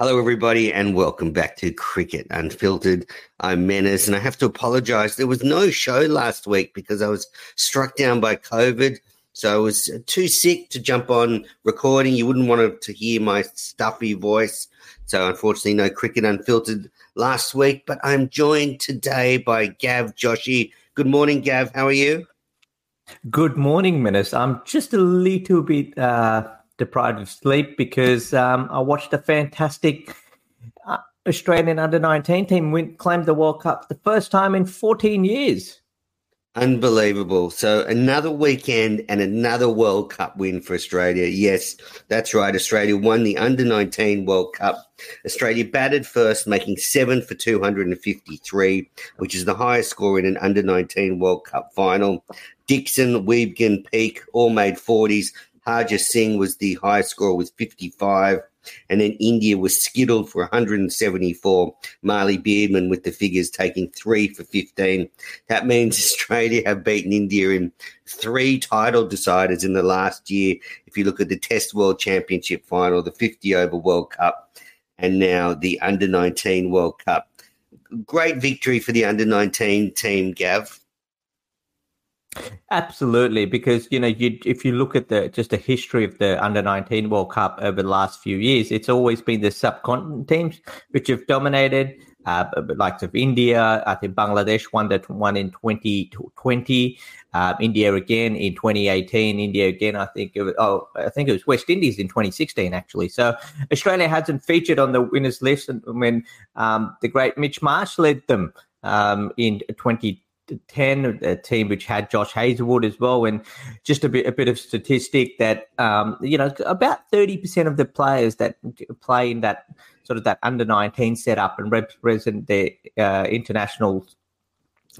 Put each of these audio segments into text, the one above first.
Hello, everybody, and welcome back to Cricket Unfiltered. I'm Menners, and I have to apologize. There was no show last week because I was struck down by COVID. So I was too sick to jump on recording. You wouldn't want to hear my stuffy voice. So unfortunately, no Cricket Unfiltered last week. But I'm joined today by Gav Joshi. Good morning, Gav. How are you? Good morning, Menners. I'm just a little bit uh, deprived of sleep because um, I watched a fantastic uh, Australian under 19 team win, claim the World Cup the first time in 14 years. Unbelievable. So another weekend and another World Cup win for Australia. Yes, that's right. Australia won the under 19 World Cup. Australia batted first, making seven for 253, which is the highest score in an under 19 World Cup final. Dixon, Weibgen, Peake all made 40s. Harjas Singh was the highest score with 55. And then India was skittled for 174. Mahli Beardman with the figures taking three for 15. That means Australia have beaten India in three title deciders in the last year. If you look at the Test World Championship final, the 50 over World Cup, and now the Under 19 World Cup. Great victory for the Under 19 team, Gav. Absolutely, because you know, you if you look at the just the history of the under nineteen World Cup over the last few years, it's always been the subcontinent teams which have dominated. Uh, likes of India, I think Bangladesh won that one in 2020. Uh, India again in 2018. India again, I think it was, oh, I think it was West Indies in 2016 actually. So Australia hasn't featured on the winners list when um, the great Mitch Marsh led them um, in 20. 10, a team which had Josh Hazlewood as well. And just a bit, a bit of statistic that, um, you know, about 30% of the players that play in that sort of that under 19 setup and represent their uh, international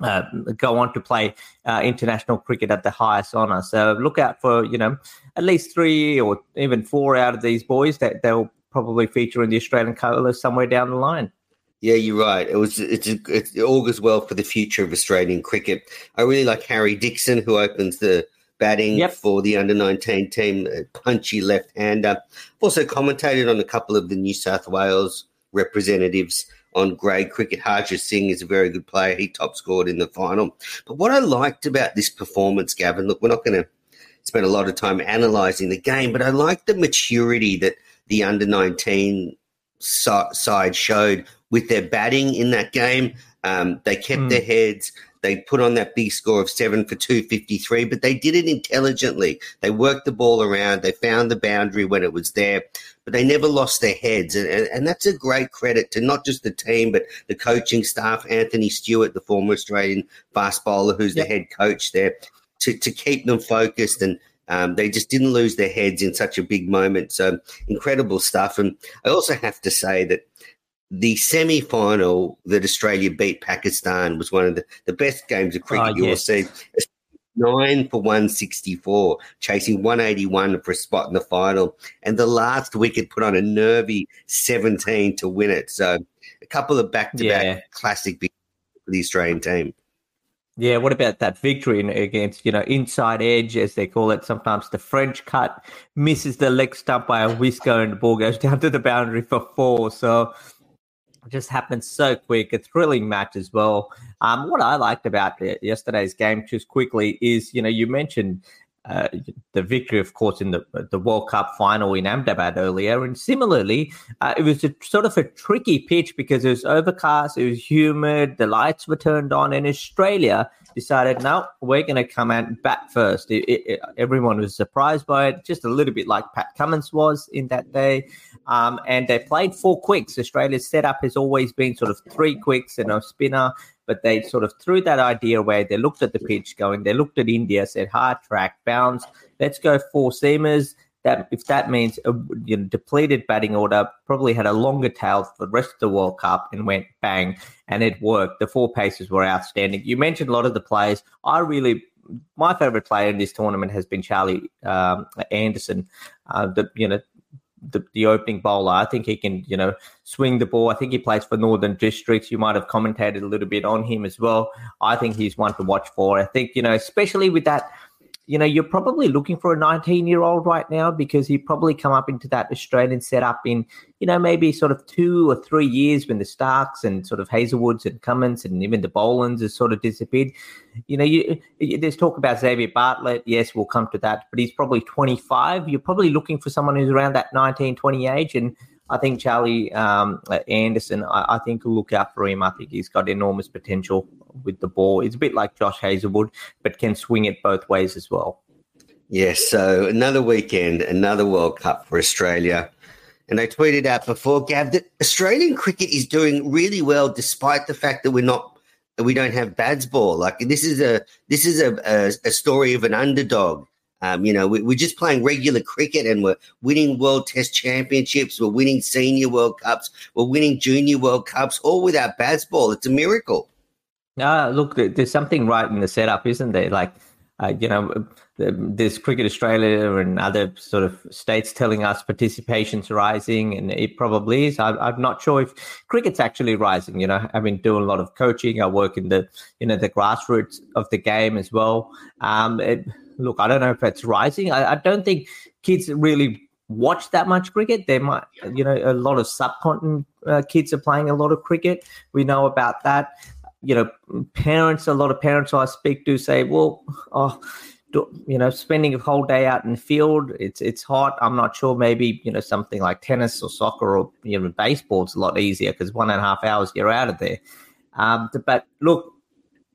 uh, go on to play uh, international cricket at the highest honour. So look out for you know at least three or even four out of these boys that they'll probably feature in the Australian colours somewhere down the line. Yeah, you're right. It was it's, it augurs well for the future of Australian cricket. I really like Harry Dixon, who opens the batting Yep. for the under 19 team, a punchy left hander. I've also commentated on a couple of the New South Wales representatives on grade cricket. Harjas Singh is a very good player. He top scored in the final. But what I liked about this performance, Gavin, look, we're not going to spend a lot of time analysing the game, but I liked the maturity that the under 19 side showed with their batting in that game. Um, they kept Mm. their heads. They put on that big score of seven for 253, but they did it intelligently. They worked the ball around. They found the boundary when it was there, but they never lost their heads. And, and, and that's a great credit to not just the team, but the coaching staff. Anthony Stewart, the former Australian fast bowler, who's Yep. the head coach there, to, to keep them focused and um, they just didn't lose their heads in such a big moment. So incredible stuff. And I also have to say that the semi final that Australia beat Pakistan was one of the, the best games of cricket Oh, you will yes. see. Nine for 164, chasing 181 for a spot in the final. And the last wicket put on a nervy 17 to win it. So a couple of back to Yeah. back classic victories for the Australian team. Yeah, what about that victory against, you know, inside edge, as they call it? Sometimes the French cut misses the leg stump by a whisker and the ball goes down to the boundary for four. So just happened so quick. A thrilling match as well. Um, what I liked about yesterday's game, just quickly, is, you know, you mentioned uh, the victory, of course, in the the World Cup final in Ahmedabad earlier, and similarly, uh, it was a sort of a tricky pitch because it was overcast, it was humid, the lights were turned on, and Australia decided, no, we're going to come out and bat first. It, it, it- everyone was surprised by it, just a little bit like Pat Cummins was in that day. Um, and they played four quicks. Australia's setup has always been sort of three quicks and a spinner, but they sort of threw that idea away. They looked at the pitch going, they looked at India, said hard track, bounce, let's go four seamers. That if that means a you know, depleted batting order, probably had a longer tail for the rest of the World Cup and went bang, and it worked. The four paces were outstanding. You mentioned a lot of the players. I really my favorite player in this tournament has been Charlie um, Anderson. Uh, the you know the, the opening bowler. I think he can you know swing the ball. I think he plays for Northern Districts. You might have commentated a little bit on him as well. I think he's one to watch for. I think you know especially with that. You know, you're probably looking for a 19 year old right now because he probably come up into that Australian setup in, you know, maybe sort of two or three years when the Starcs and sort of Hazlewoods and Cummins and even the Bolands has sort of disappeared you know, you- there's talk about Xavier Bartlett. Yes, we'll come to that, but he's probably 25. You're probably looking for someone who's around that 19, 20 age. And I think Charlie um, Anderson, I, I think look out for him. I think he's got enormous potential with the ball. It's a bit like Josh Hazlewood, but can swing it both ways as well. Yes, so another weekend, another World Cup for Australia. And I tweeted out before, Gav, that Australian cricket is doing really well despite the fact that we're not we don't have Bazball. Like this is a this is a, a, a story of an underdog. Um, you know, we, we're just playing regular cricket and we're winning World Test Championships, we're winning Senior World Cups, we're winning Junior World Cups, all without Bazball. It's a miracle. Ah, look, there's something right in the setup, isn't there? Like, uh, you know, the- there's Cricket Australia and other sort of states telling us participation's rising, and it probably is. I, I'm not sure if cricket's actually rising. You know, I've been doing a lot of coaching. I work in the, you know, the grassroots of the game as well. Um, it, look, I don't know if it's rising. I, I don't think kids really watch that much cricket. There might, you know, a lot of subcontinent uh, kids are playing a lot of cricket. We know about that you know, parents, a lot of parents I speak to say, well, oh, do, you know, spending a whole day out in the field, it's it's hot. I'm not sure. Maybe you know something like tennis or soccer or you know baseball's a lot easier because one and a half hours you're out of there. Um, but look,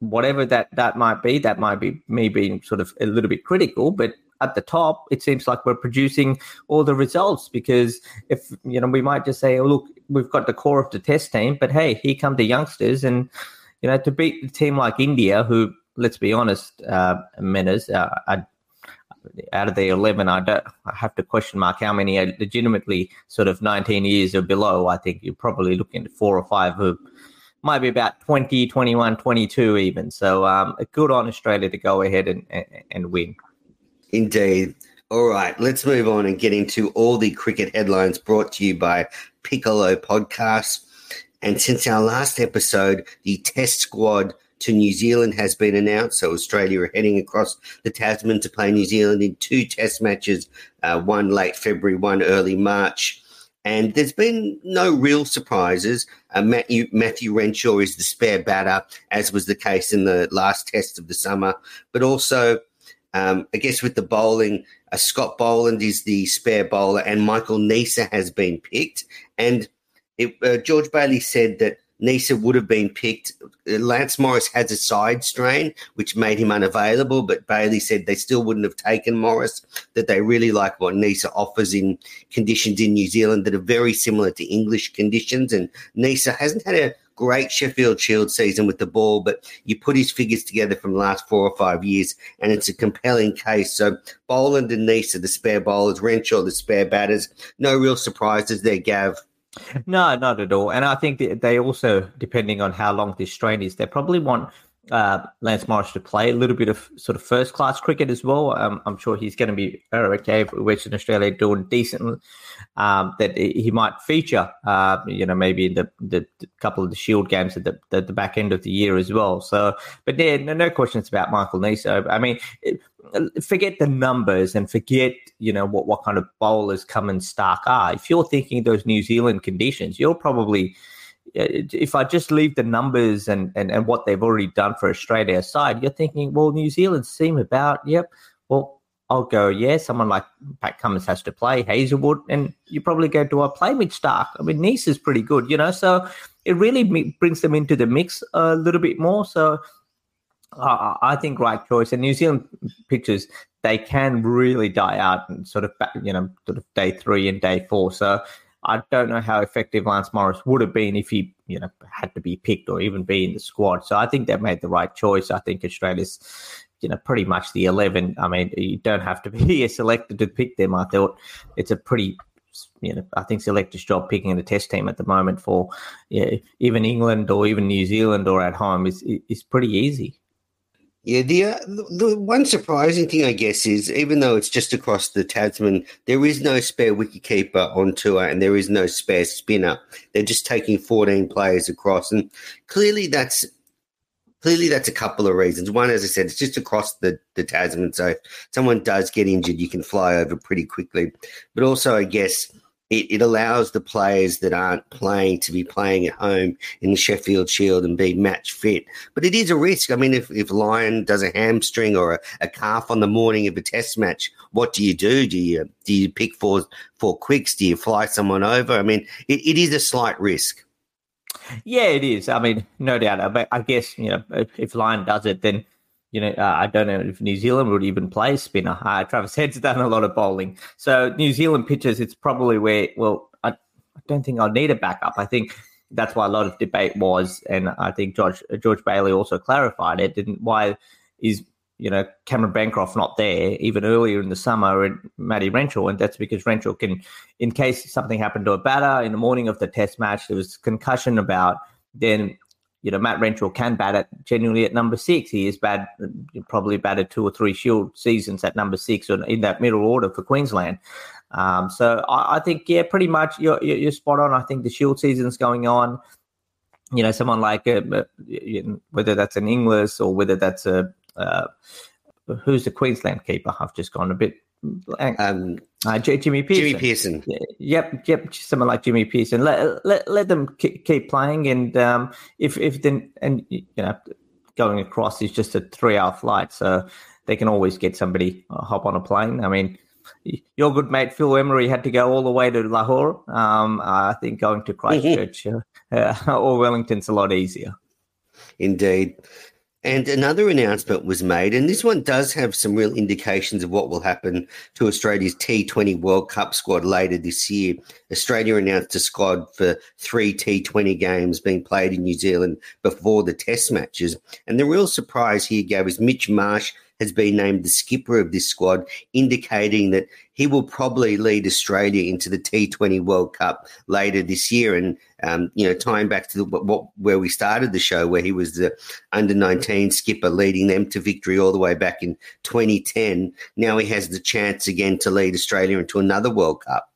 whatever that that might be, that might be me being sort of a little bit critical, but at the top, it seems like we're producing all the results because if you know we might just say, oh, look, we've got the core of the test team, but hey, here come the youngsters and you know, to beat a team like India, who, let's be honest, uh, Menners, uh, I, out of the 11, I, don't, I have to question mark how many are legitimately sort of 19 years or below. I think you're probably looking at four or five who might be about 20, 21, 22 even. So um, good on Australia to go ahead and, and, and win. Indeed. All right, let's move on and get into all the cricket headlines brought to you by Piccolo Podcasts. And since our last episode, the test squad to New Zealand has been announced. So Australia are heading across the Tasman to play New Zealand in two test matches, uh, one late February, one early March. And there's been no real surprises. Uh, Matthew, Matthew Renshaw is the spare batter, as was the case in the last test of the summer. But also, um, I guess with the bowling, uh, Scott Boland is the spare bowler, and Michael Neser has been picked. And it, uh, George Bailey said that Neser would have been picked. Lance Morris has a side strain, which made him unavailable, but Bailey said they still wouldn't have taken Morris, that they really like what Neser offers in conditions in New Zealand that are very similar to English conditions. And Neser hasn't had a great Sheffield Shield season with the ball, but you put his figures together from the last four or five years, and it's a compelling case. So Boland and Neser, the spare bowlers, Renshaw, the spare batters, no real surprises there, Gav. No, not at all. And I think that they also, depending on how long this strain is, they probably want uh, Lance Morris to play a little bit of sort of first class cricket as well. Um, I'm sure he's going to be uh, okay. Western Australia doing decent. Um, that he might feature, uh, you know, maybe in the, the, the, couple of the Shield games at the, the, the, back end of the year as well. So, but yeah, no, no questions about Michael Neser. I mean, forget the numbers and forget, you know, what, what kind of bowlers Cummins Starc are. If you're thinking those New Zealand conditions, you're probably if I just leave the numbers and, and, and what they've already done for Australia aside, you're thinking, well, New Zealand seem about, yep, well, I'll go, yeah, someone like Pat Cummins has to play Hazlewood, and you probably go, do I play Mitch Starc? I mean, Nice is pretty good, you know, so it really brings them into the mix a little bit more. So uh, I think right choice. And New Zealand pitchers, they can really die out and sort of, you know, sort of day three and day four. So I don't know how effective Lance Morris would have been if he, you know, had to be picked or even be in the squad. So I think they made the right choice. I think Australia's, you know, pretty much the eleven. I mean, you don't have to be a selector to pick them. I thought it's a pretty, you know, I think selector's job picking the test team at the moment for yeah, even England or even New Zealand or at home is is pretty easy. Yeah, the, uh, the one surprising thing, I guess, is even though it's just across the Tasman, there is no spare wicketkeeper on tour and there is no spare spinner. They're just taking 14 players across, and clearly that's clearly that's a couple of reasons. One, as I said, it's just across the, the Tasman, so if someone does get injured, you can fly over pretty quickly. But also, I guess it, it, allows the players that aren't playing to be playing at home in the Sheffield Shield and be match fit. But it is a risk. I mean, if, if Lyon does a hamstring or a, a calf on the morning of a test match, what do you do? Do you do you pick for for quicks? Do you fly someone over? I mean, it, it is a slight risk. Yeah, it is. I mean, no doubt. But I guess you know, if, if Lyon does it, then you know, uh, I don't know if New Zealand would even play spinner. Uh, Travis Head's done a lot of bowling. So New Zealand pitchers, it's probably where, well, I, I don't think I'll need a backup. I think that's why a lot of debate was, and I think George George Bailey also clarified it. And why is you know Cameron Bancroft not there even earlier in the summer and Matty Renshaw, and that's because Renshaw can, in case something happened to a batter in the morning of the Test match, there was concussion about, then you know, Matt Renshaw can bat at genuinely at number six. He is bad, probably batted two or three Shield seasons at number six or in that middle order for Queensland. Um, so I, I, think, yeah, pretty much you're, you're spot on. I think the Shield season's going on. You know, someone like uh, uh whether that's an Inglis or whether that's a uh, who's the Queensland keeper? I've just gone a bit um, uh, Jimmy Peirson. Jimmy Peirson. Yep, yep. Someone like Jimmy Peirson. Let let, let them keep playing, and um, if if then and you know going across is just a three hour flight, so they can always get somebody uh, hop on a plane. I mean, your good mate Phil Emery had to go all the way to Lahore. Um, I think going to Christchurch uh, or Wellington's a lot easier. Indeed. And another announcement was made, and this one does have some real indications of what will happen to Australia's T20 World Cup squad later this year. Australia announced a squad for three T20 games being played in New Zealand before the test matches. And the real surprise here, Gav, is Mitch Marsh has been named the skipper of this squad, indicating that he will probably lead Australia into the T20 World Cup later this year. And, um, you know, tying back to the, what, where we started the show, where he was the under 19 skipper leading them to victory all the way back in 2010. Now he has the chance again to lead Australia into another World Cup.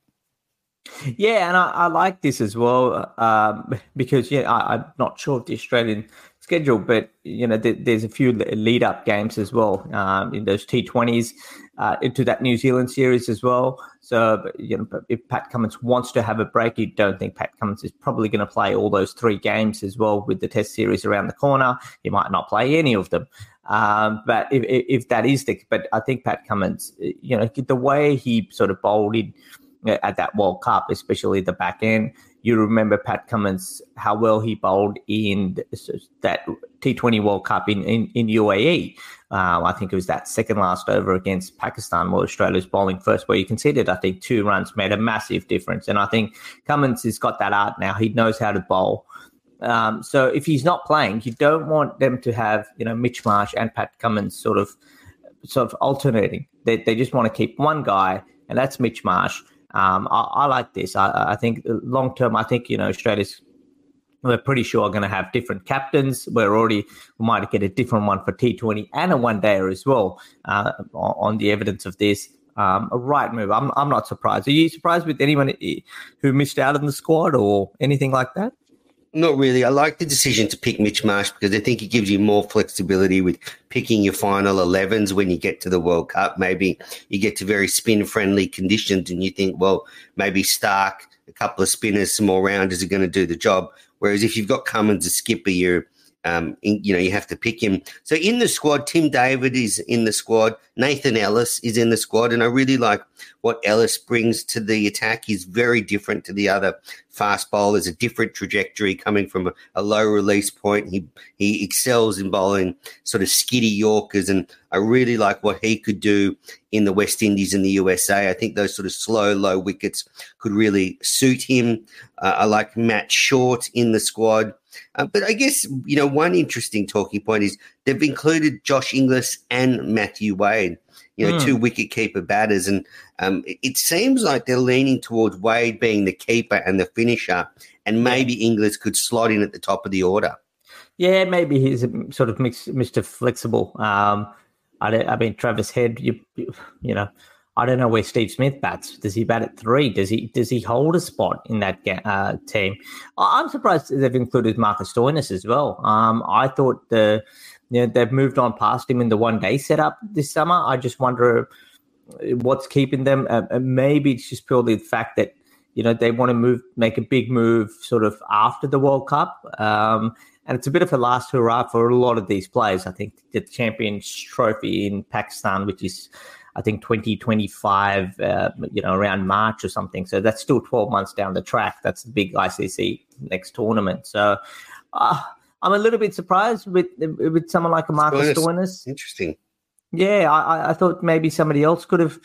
Yeah, and I, I like this as well um, because yeah, I, am not sure if the Australian schedule, but you know, th- there's a few lead up games as well um, in those T20s uh, into that New Zealand series as well. So, you know, if Pat Cummins wants to have a break, you don't think Pat Cummins is probably going to play all those three games as well with the Test series around the corner. He might not play any of them. Um, but if, if that is the, but I think Pat Cummins, you know, the way he sort of bowled in at that World Cup, especially the back end, you remember Pat Cummins, how well he bowled in that T20 World Cup in, in, in UAE. Um, I think it was that second last over against Pakistan where Australia's bowling first, where you conceded, I think, two runs made a massive difference. And I think Cummins has got that art now. He knows how to bowl. Um, so if he's not playing, you don't want them to have, you know, Mitch Marsh and Pat Cummins sort of sort of alternating. They, they just want to keep one guy, and that's Mitch Marsh Um, I, I, like this. I, I think long term, I think you know Australia's we're pretty sure are going to have different captains. We're already we might get a different one for T20 and a one dayer as well uh, on the evidence of this. Um, a right move. I'm I'm not surprised. Are you surprised with anyone who missed out in the squad or anything like that? Not really. I like the decision to pick Mitch Marsh because I think it gives you more flexibility with picking your final 11s when you get to the World Cup. Maybe you get to very spin friendly conditions and you think, well, maybe Starc, a couple of spinners, some more rounders are going to do the job. Whereas if you've got Cummins as skipper, you're um, you know, you have to pick him. So in the squad, Tim David is in the squad. Nathan Ellis is in the squad, and I really like what Ellis brings to the attack. He's very different to the other fast bowlers. A different trajectory coming from a, a low release point. He he excels in bowling sort of skiddy Yorkers, and I really like what he could do in the West Indies and the USA. I think those sort of slow, low wickets could really suit him. Uh, I like Matt Short in the squad. Uh, but I guess, you know, one interesting talking point is they've included Josh Inglis and Matthew Wade, you know, mm. two wicket keeper batters. And um, it, it, seems like they're leaning towards Wade being the keeper and the finisher, and maybe Inglis could slot in at the top of the order. Yeah, maybe he's a sort of mix, Mr. Flexible. Um, I, I mean, Travis Head, you, you know, I don't know where Steve Smith bats. Does he bat at three? Does he does he hold a spot in that uh, team? I'm surprised they've included Marcus Stoinis as well. Um, I thought the you know, they've moved on past him in the one day setup this summer. I just wonder what's keeping them. Uh, uh, maybe it's just purely the fact that you know they want to move, make a big move, sort of after the World Cup. Um, and it's a bit of a last hurrah for a lot of these players. I think the Champions Trophy in Pakistan, which is I think 2025, uh, you know, around March or something. So that's still 12 months down the track. That's the big ICC next tournament. So uh, I'm a little bit surprised with with someone like a Marcus Stoinis. Interesting. Yeah, I, I thought maybe somebody else could have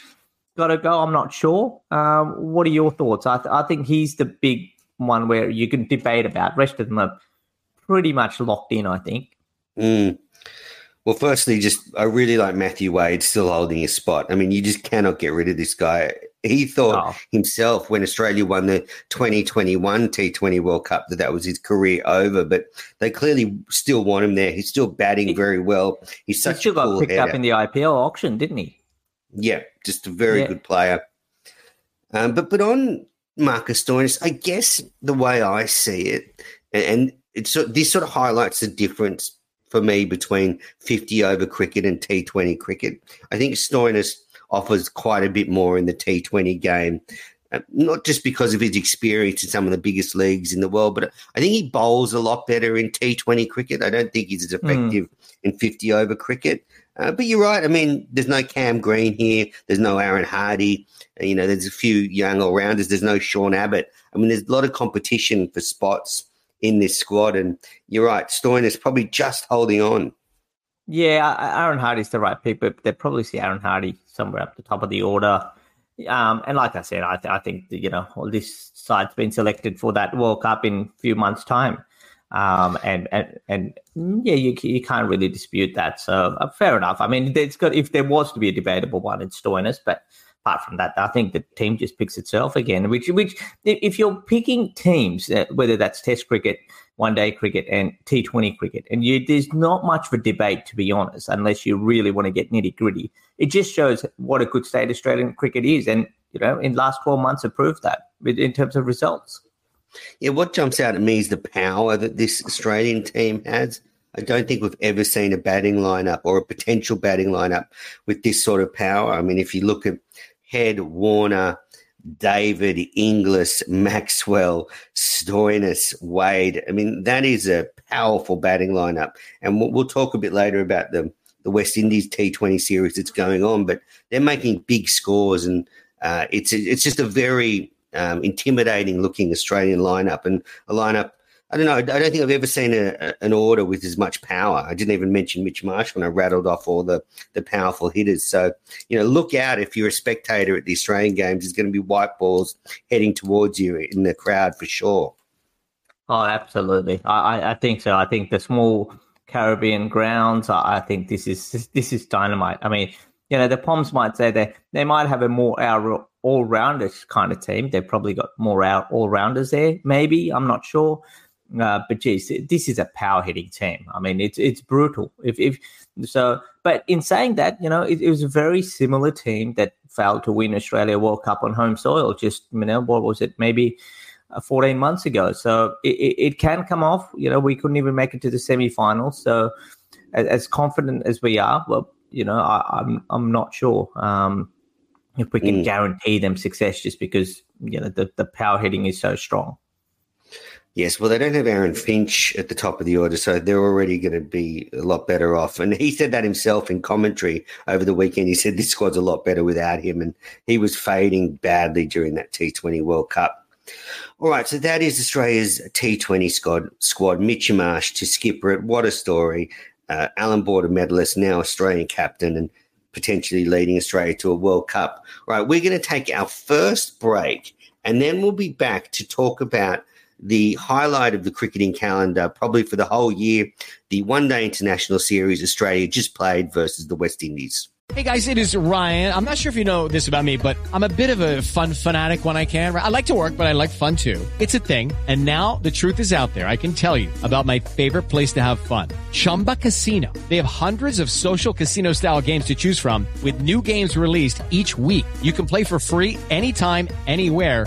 got to go. I'm not sure. Um, what are your thoughts? I, th- I think he's the big one where you can debate about. Rest of them are pretty much locked in. I think. Mm. Well, firstly, just I really like Matthew Wade still holding his spot. I mean, you just cannot get rid of this guy. He thought oh. himself when Australia won the 2021 T20 World Cup that that was his career over, but they clearly still want him there. He's still batting he, very well. He's such he still a cool got picked header. up in the IPL auction, didn't he? Yeah, just a very yeah. good player. Um, but but on Marcus Stoinis, I guess the way I see it, and, and it's this sort of highlights the difference for me between 50 over cricket and T20 cricket. I think Stoinis offers quite a bit more in the T20 game. Uh, not just because of his experience in some of the biggest leagues in the world, but I think he bowls a lot better in T20 cricket. I don't think he's as hmm. effective mm. in 50 over cricket. Uh, but you're right. I mean, there's no Cam Green here. There's no Aaron Hardie. Uh, you know, there's a few young all rounders. There's no Sean Abbott. I mean, there's a lot of competition for spots in this squad. And you're right, Stoinis probably just holding on. Yeah, Aaron Hardie's the right pick, but they'd probably see Aaron Hardie somewhere up the top of the order. Um, and like I said, I, th- I think you know this side's been selected for that World Cup in a few months' time, um, and and and yeah, you you can't really dispute that. So uh, fair enough. I mean, it's got if there was to be a debatable one, it's Stoinis, but apart from that, I think the team just picks itself again. Which, which, if you're picking teams, uh, whether that's Test cricket, One Day cricket, and T20 cricket, and you, there's not much of a debate, to be honest, unless you really want to get nitty gritty. It just shows what a good state Australian cricket is, and you know, in the last 12 months, have proved that in terms of results. Yeah, what jumps out at me is the power that this Australian team has. I don't think we've ever seen a batting lineup or a potential batting lineup with this sort of power. I mean, if you look at Head, Warner, David, Inglis, Maxwell, Stoinis, Wade. I mean, that is a powerful batting lineup. And we'll, talk a bit later about the, the West Indies T20 series that's going on, but they're making big scores. And uh, it's, it's just a very um, intimidating looking Australian lineup and a lineup I don't know. I don't think I've ever seen a, an order with as much power. I didn't even mention Mitch Marsh when I rattled off all the, the powerful hitters. So, you know, look out if you're a spectator at the Australian games. There's going to be white balls heading towards you in the crowd for sure. Oh, absolutely. I, I think so. I think the small Caribbean grounds. I think this is this is dynamite. I mean, you know, the Poms might say they they might have a more all rounders kind of team. They've probably got more out all rounders there. Maybe I'm not sure. Uh, but geez, this is a power hitting team. I mean, it's it's brutal. If if so, but in saying that, you know, it, it, was a very similar team that failed to win Australia World Cup on home soil. Just you know, what was it? Maybe uh, 14 months ago. So it, it, it, can come off. You know, we couldn't even make it to the semi-finals. So as, as confident as we are, well, you know, I, am I'm, I'm not sure um, if we can mm. guarantee them success just because you know the, the power hitting is so strong. Yes, well, they don't have Aaron Finch at the top of the order, so they're already going to be a lot better off. And he said that himself in commentary over the weekend. He said this squad's a lot better without him, and he was fading badly during that T20 World Cup. All right, so that is Australia's T20 squad. Squad Mitchy Marsh to skipper it. What a story! Uh, Allan Border medalist, now Australian captain, and potentially leading Australia to a World Cup. All right, we're going to take our first break, and then we'll be back to talk about the highlight of the cricketing calendar, probably for the whole year, the one day international series Australia just played versus the West Indies. Hey guys, it is Ryan. I'm not sure if you know this about me, but I'm a bit of a fun fanatic when I can. I like to work, but I like fun too. It's a thing. And now the truth is out there. I can tell you about my favorite place to have fun. Chumba Casino. They have hundreds of social casino style games to choose from with new games released each week. You can play for free anytime, anywhere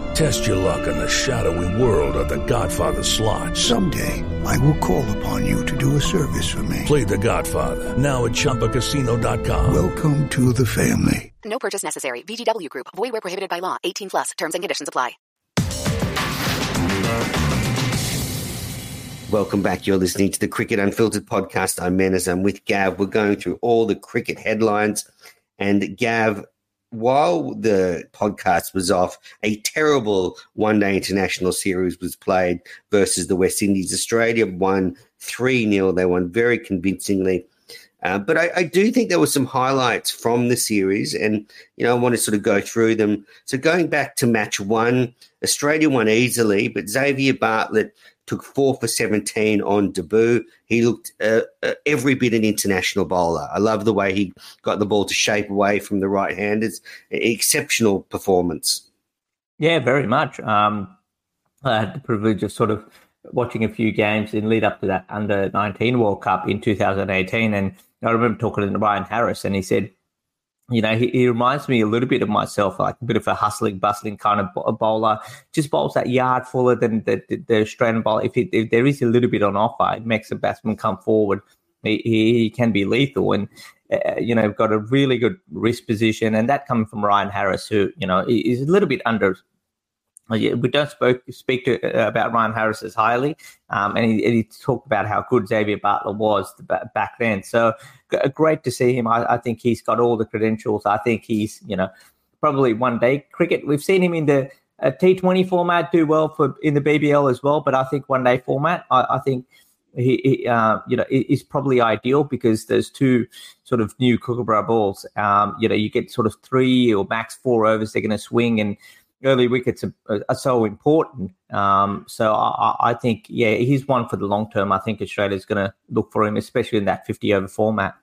Test your luck in the shadowy world of the Godfather slot. Someday, I will call upon you to do a service for me. Play the Godfather, now at ChumbaCasino.com. Welcome to the family. No purchase necessary. VGW Group. Void where prohibited by law. 18 plus. Terms and conditions apply. Welcome back. You're listening to the Cricket Unfiltered podcast. I'm Menners. I'm with Gav. We're going through all the cricket headlines. And Gav, while the podcast was off, a terrible one day international series was played versus the West Indies. Australia won 3 0. They won very convincingly. Uh, but I, I, do think there were some highlights from the series, and you know I want to sort of go through them. So going back to match one, Australia won easily, but Xavier Bartlett took four for 17 on debut. He looked uh, uh, every bit an international bowler. I love the way he got the ball to shape away from the right handers. Exceptional performance. Yeah, very much. Um, I had the privilege of sort of watching a few games in lead up to that under 19 World Cup in 2018. And I remember talking to Ryan Harris, and he said, you know, he, he, reminds me a little bit of myself, like a bit of a hustling, bustling kind of bowler. Just bowls that yard fuller than the, the, the Australian bowler. If, it, if, there is a little bit on offer, it makes a batsman come forward. He, he can be lethal and, uh, you know, got a really good wrist position. And that coming from Ryan Harris, who, you know, is a little bit under we don't spoke, speak to, uh, about Ryan Harris as highly, um, and, he, and, he, talked about how good Xavier Bartlett was back then. So great to see him. I, I, think he's got all the credentials. I think he's you know probably one day cricket. We've seen him in the uh, T20 format do well for in the BBL as well, but I think one day format. I, I think he, he uh, you know is probably ideal because there's two sort of new Kookaburra balls. Um, you know you get sort of three or max four overs they're going to swing and early wickets are, are so important. Um, so I, I, think, yeah, he's one for the long term. I think Australia's going to look for him, especially in that 50 over format.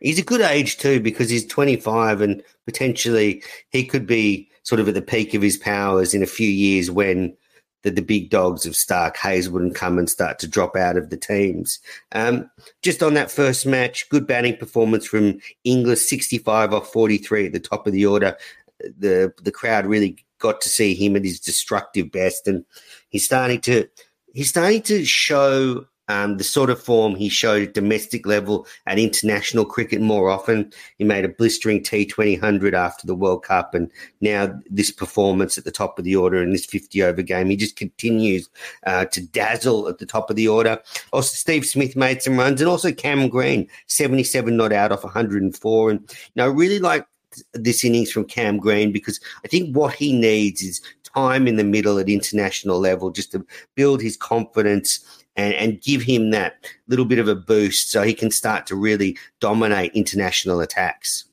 He's a good age too because he's 25 and potentially he could be sort of at the peak of his powers in a few years when the, the big dogs of Starc Hazlewood and come and start to drop out of the teams. Um, just on that first match, good batting performance from Inglis, 65 off 43 at the top of the order the the crowd really got to see him at his destructive best, and he's starting to he's starting to show um, the sort of form he showed at domestic level at international cricket more often. He made a blistering T2000 after the World Cup, and now this performance at the top of the order in this 50 over game. He just continues uh, to dazzle at the top of the order. Also, Steve Smith made some runs, and also Cam Green, 77 not out off 104. And, you know, really like this innings from Cam Green because I think what he needs is time in the middle at international level just to build his confidence and, and give him that little bit of a boost so he can start to really dominate international attacks.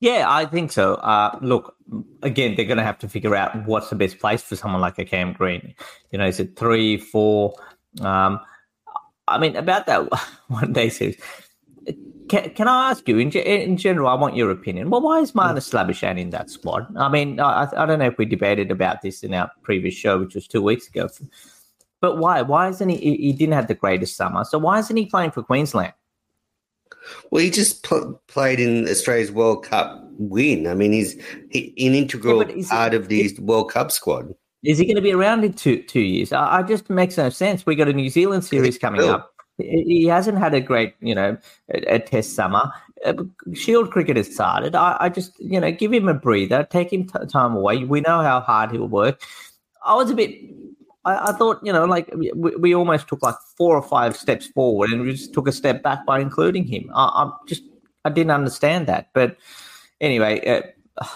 Yeah, I think so. Uh, look, again, they're going to have to figure out what's the best place for someone like a Cam Green. You know, is it three, four? Um, I mean, about that one day series. Can, can I ask you, in, in general, I want your opinion. Well, why is Marnus mm. Labuschagne in that squad? I mean, I, I don't know if we debated about this in our previous show, which was two weeks ago. But why? Why isn't he? He didn't have the greatest summer, so why isn't he playing for Queensland? Well, he just pl- played in Australia's World Cup win. I mean, he's he, an integral yeah, part of the World Cup squad. Is he going to be around in two two years? I, I just makes no sense. We got a New Zealand series coming up. He hasn't had a great, you know, a, a test summer. Uh, Shield cricket has started. I, I, just, you know, give him a breather, take him t- time away. We know how hard he'll work. I was a bit I, thought, you know, like we, we, almost took like four or five steps forward and we just took a step back by including him. I, I just, I didn't understand that. But anyway, uh,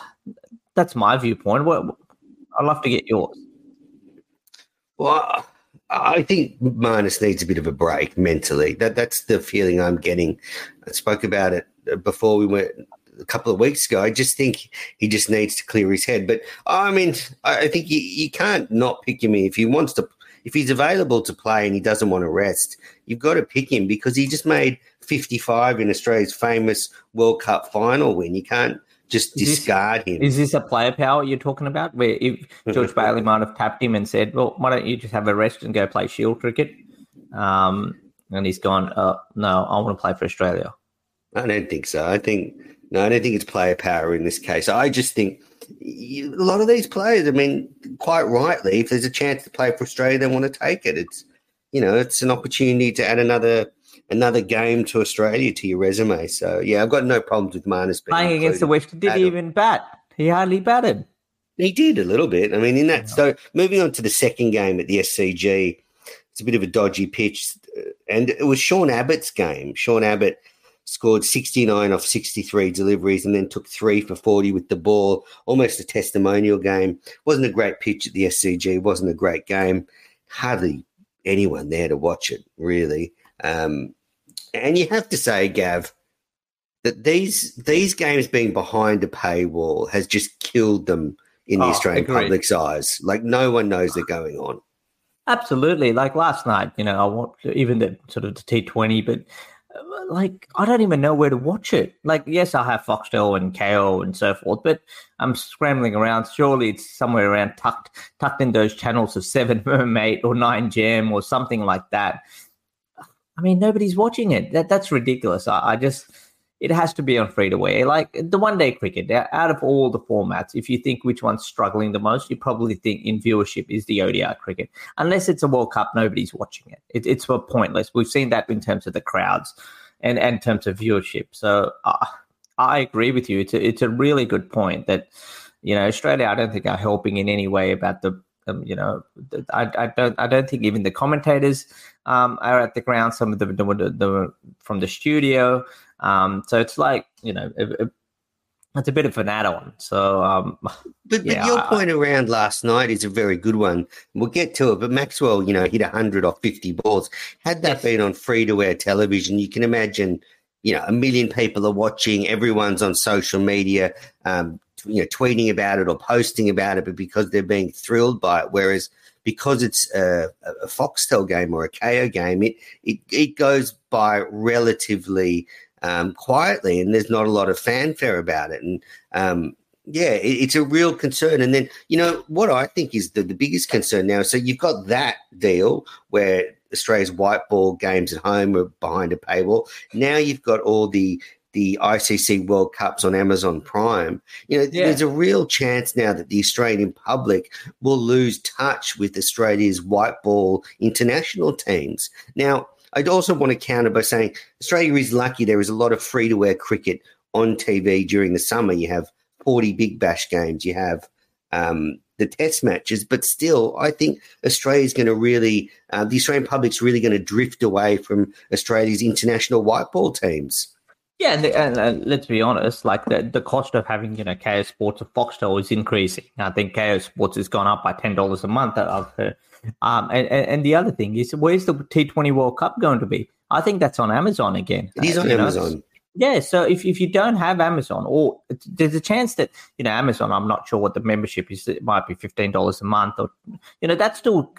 that's my viewpoint. I'd love to get yours. Well, I think Marnus needs a bit of a break mentally. That that's the feeling I'm getting. I spoke about it before we went a couple of weeks ago. I just think he just needs to clear his head. But oh, I mean, I think you, you can't not pick him if he wants to. If he's available to play and he doesn't want to rest, you've got to pick him because he just made 55 in Australia's famous World Cup final win. You can't just discard this, him. Is this a player power you're talking about? Where if George Bailey might have tapped him and said, "Well, why don't you just have a rest and go play Shield cricket?" Um, and he's gone, uh, "No, I want to play for Australia." I don't think so. I think no, I don't think it's player power in this case. I just think a lot of these players, I mean, quite rightly, if there's a chance to play for Australia, they want to take it. It's, you know, it's an opportunity to add another another game to Australia to your resume. So yeah, I've got no problems with Marnus playing against the West. Did he even bat? He hardly batted. He did a little bit. I mean, in that. So moving on to the second game at the SCG, it's a bit of a dodgy pitch, and it was Sean Abbott's game. Sean Abbott scored 69 off 63 deliveries and then took three for 40 with the ball. Almost a testimonial game. Wasn't a great pitch at the SCG. Wasn't a great game. Hardly anyone there to watch it, really. Um, and you have to say, Gav, that these these games being behind a paywall has just killed them in the oh, Australian agreed. public's eyes. Like no one knows they're going on. Absolutely. Like last night, you know, I want even the sort of the T Twenty, but uh, like I don't even know where to watch it. Like, yes, I have Foxtel and Kayo and so forth, but I'm scrambling around. Surely it's somewhere around tucked tucked in those channels of Seven Mermaid or Nine Gem or something like that. I mean, nobody's watching it. That that's ridiculous. I, I just it has to be on free to air. Like the one day cricket, out of all the formats, if you think which one's struggling the most, you probably think in viewership is the ODI cricket. Unless it's a World Cup, nobody's watching it. it it's pointless. We've seen that in terms of the crowds and, and in terms of viewership. So uh, I agree with you. It's a, it's a really good point that, you know, Australia, I don't think are helping in any way about the um, you know, I, I, don't I don't think even the commentators um, are at the ground. Some of them the, the, the from the studio. Um, so it's like you know, it, it, it's a bit of an add-on. So, um, but, yeah, but your point around last night is a very good one. We'll get to it. But Maxwell, you know, hit hundred off fifty balls. Had that yes. been on free-to-air television, you can imagine. You know, a million people are watching. Everyone's on social media, um, you know, tweeting about it or posting about it, but because they're being thrilled by it. Whereas because it's a, a Foxtel game or a Kayo game, it it, it goes by relatively um, quietly, and there's not a lot of fanfare about it. And um, yeah, it, it's a real concern. And then you know what I think is the, the biggest concern now. So you've got that deal where Australia's white ball games at home are behind a paywall. Now you've got all the the ICC World Cups on Amazon Prime. You know, yeah. there's a real chance now that the Australian public will lose touch with Australia's white ball international teams. Now, I'd also want to counter by saying Australia is lucky there is a lot of free to air cricket on TV during the summer. You have 40 Big Bash games, you have um, the test matches, but still, I think Australia is going to really, uh, the Australian public's really going to drift away from Australia's international white ball teams. Yeah, and, the, and uh, let's be honest, like the, the cost of having you know Kayo Sports or Foxtel is increasing. I think Kayo Sports has gone up by ten dollars a month. I've heard. Um, and, and, the other thing is, where's the T20 World Cup going to be? I think that's on Amazon again. It is Uh, on you know, Amazon. Yeah, so if, if you don't have Amazon, or there's a chance that you know Amazon, I'm not sure what the membership is. It might be fifteen dollars a month, or you know that's still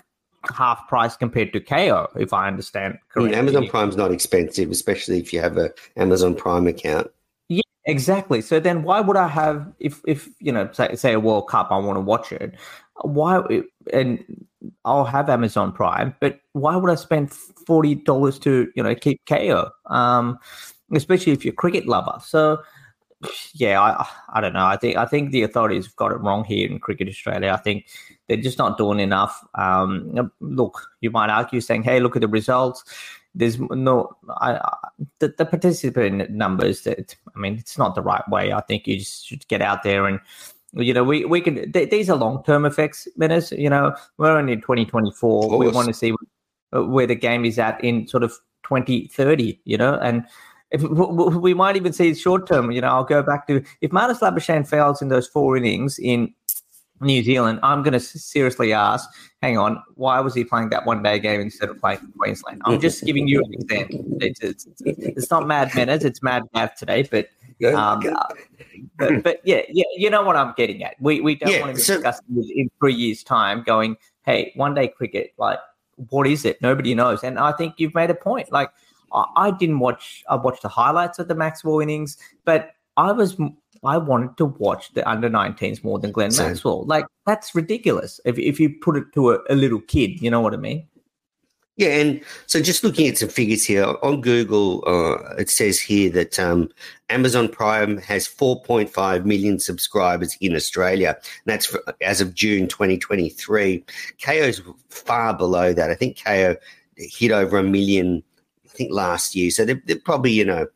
half price compared to Kayo, if I understand correctly. Amazon Prime's not expensive, especially if you have a Amazon Prime account. Yeah, exactly. So then, why would I have if if you know say say a World Cup, I want to watch it. Why and I'll have Amazon Prime, but why would I spend forty dollars to you know keep Kayo? Um, especially if you're a cricket lover. So yeah, I I don't know. I think I think the authorities have got it wrong here in Cricket Australia. I think they're just not doing enough. Um, look, you might argue saying, "Hey, look at the results." There's no I, I, the, the participant numbers. That I mean, it's not the right way. I think you just should get out there and you know we we can. Th- these are long term effects, Menners. You know, we're only in 2024. We want to see where the game is at in sort of 2030. You know, and if, we might even see short term. You know, I'll go back to if Marnus Labuschagne fails in those four innings in New Zealand, I'm going to seriously ask, hang on, why was he playing that one day game instead of playing for Queensland? I'm just giving you an example. It's, it's, it's not mad manners, it's mad math today, but. Um, uh, but, but yeah, yeah, you know what I'm getting at. We we don't Yeah, want to be so- discussing in three years' time. Going, hey, one day cricket, like, what is it? Nobody knows. And I think you've made a point. Like, I, I didn't watch. I watched the highlights of the Maxwell innings, but I was I wanted to watch the under 19s more than Glenn Same. Maxwell. Like that's ridiculous. If if you put it to a, a little kid, you know what I mean? Yeah, and so just looking at some figures here on Google, uh, it says here that um, Amazon Prime has 4.5 million subscribers in Australia. And that's for, as of June 2023. Kayo's far below that. I think KO hit over a million, I think last year. So they're, they're probably you know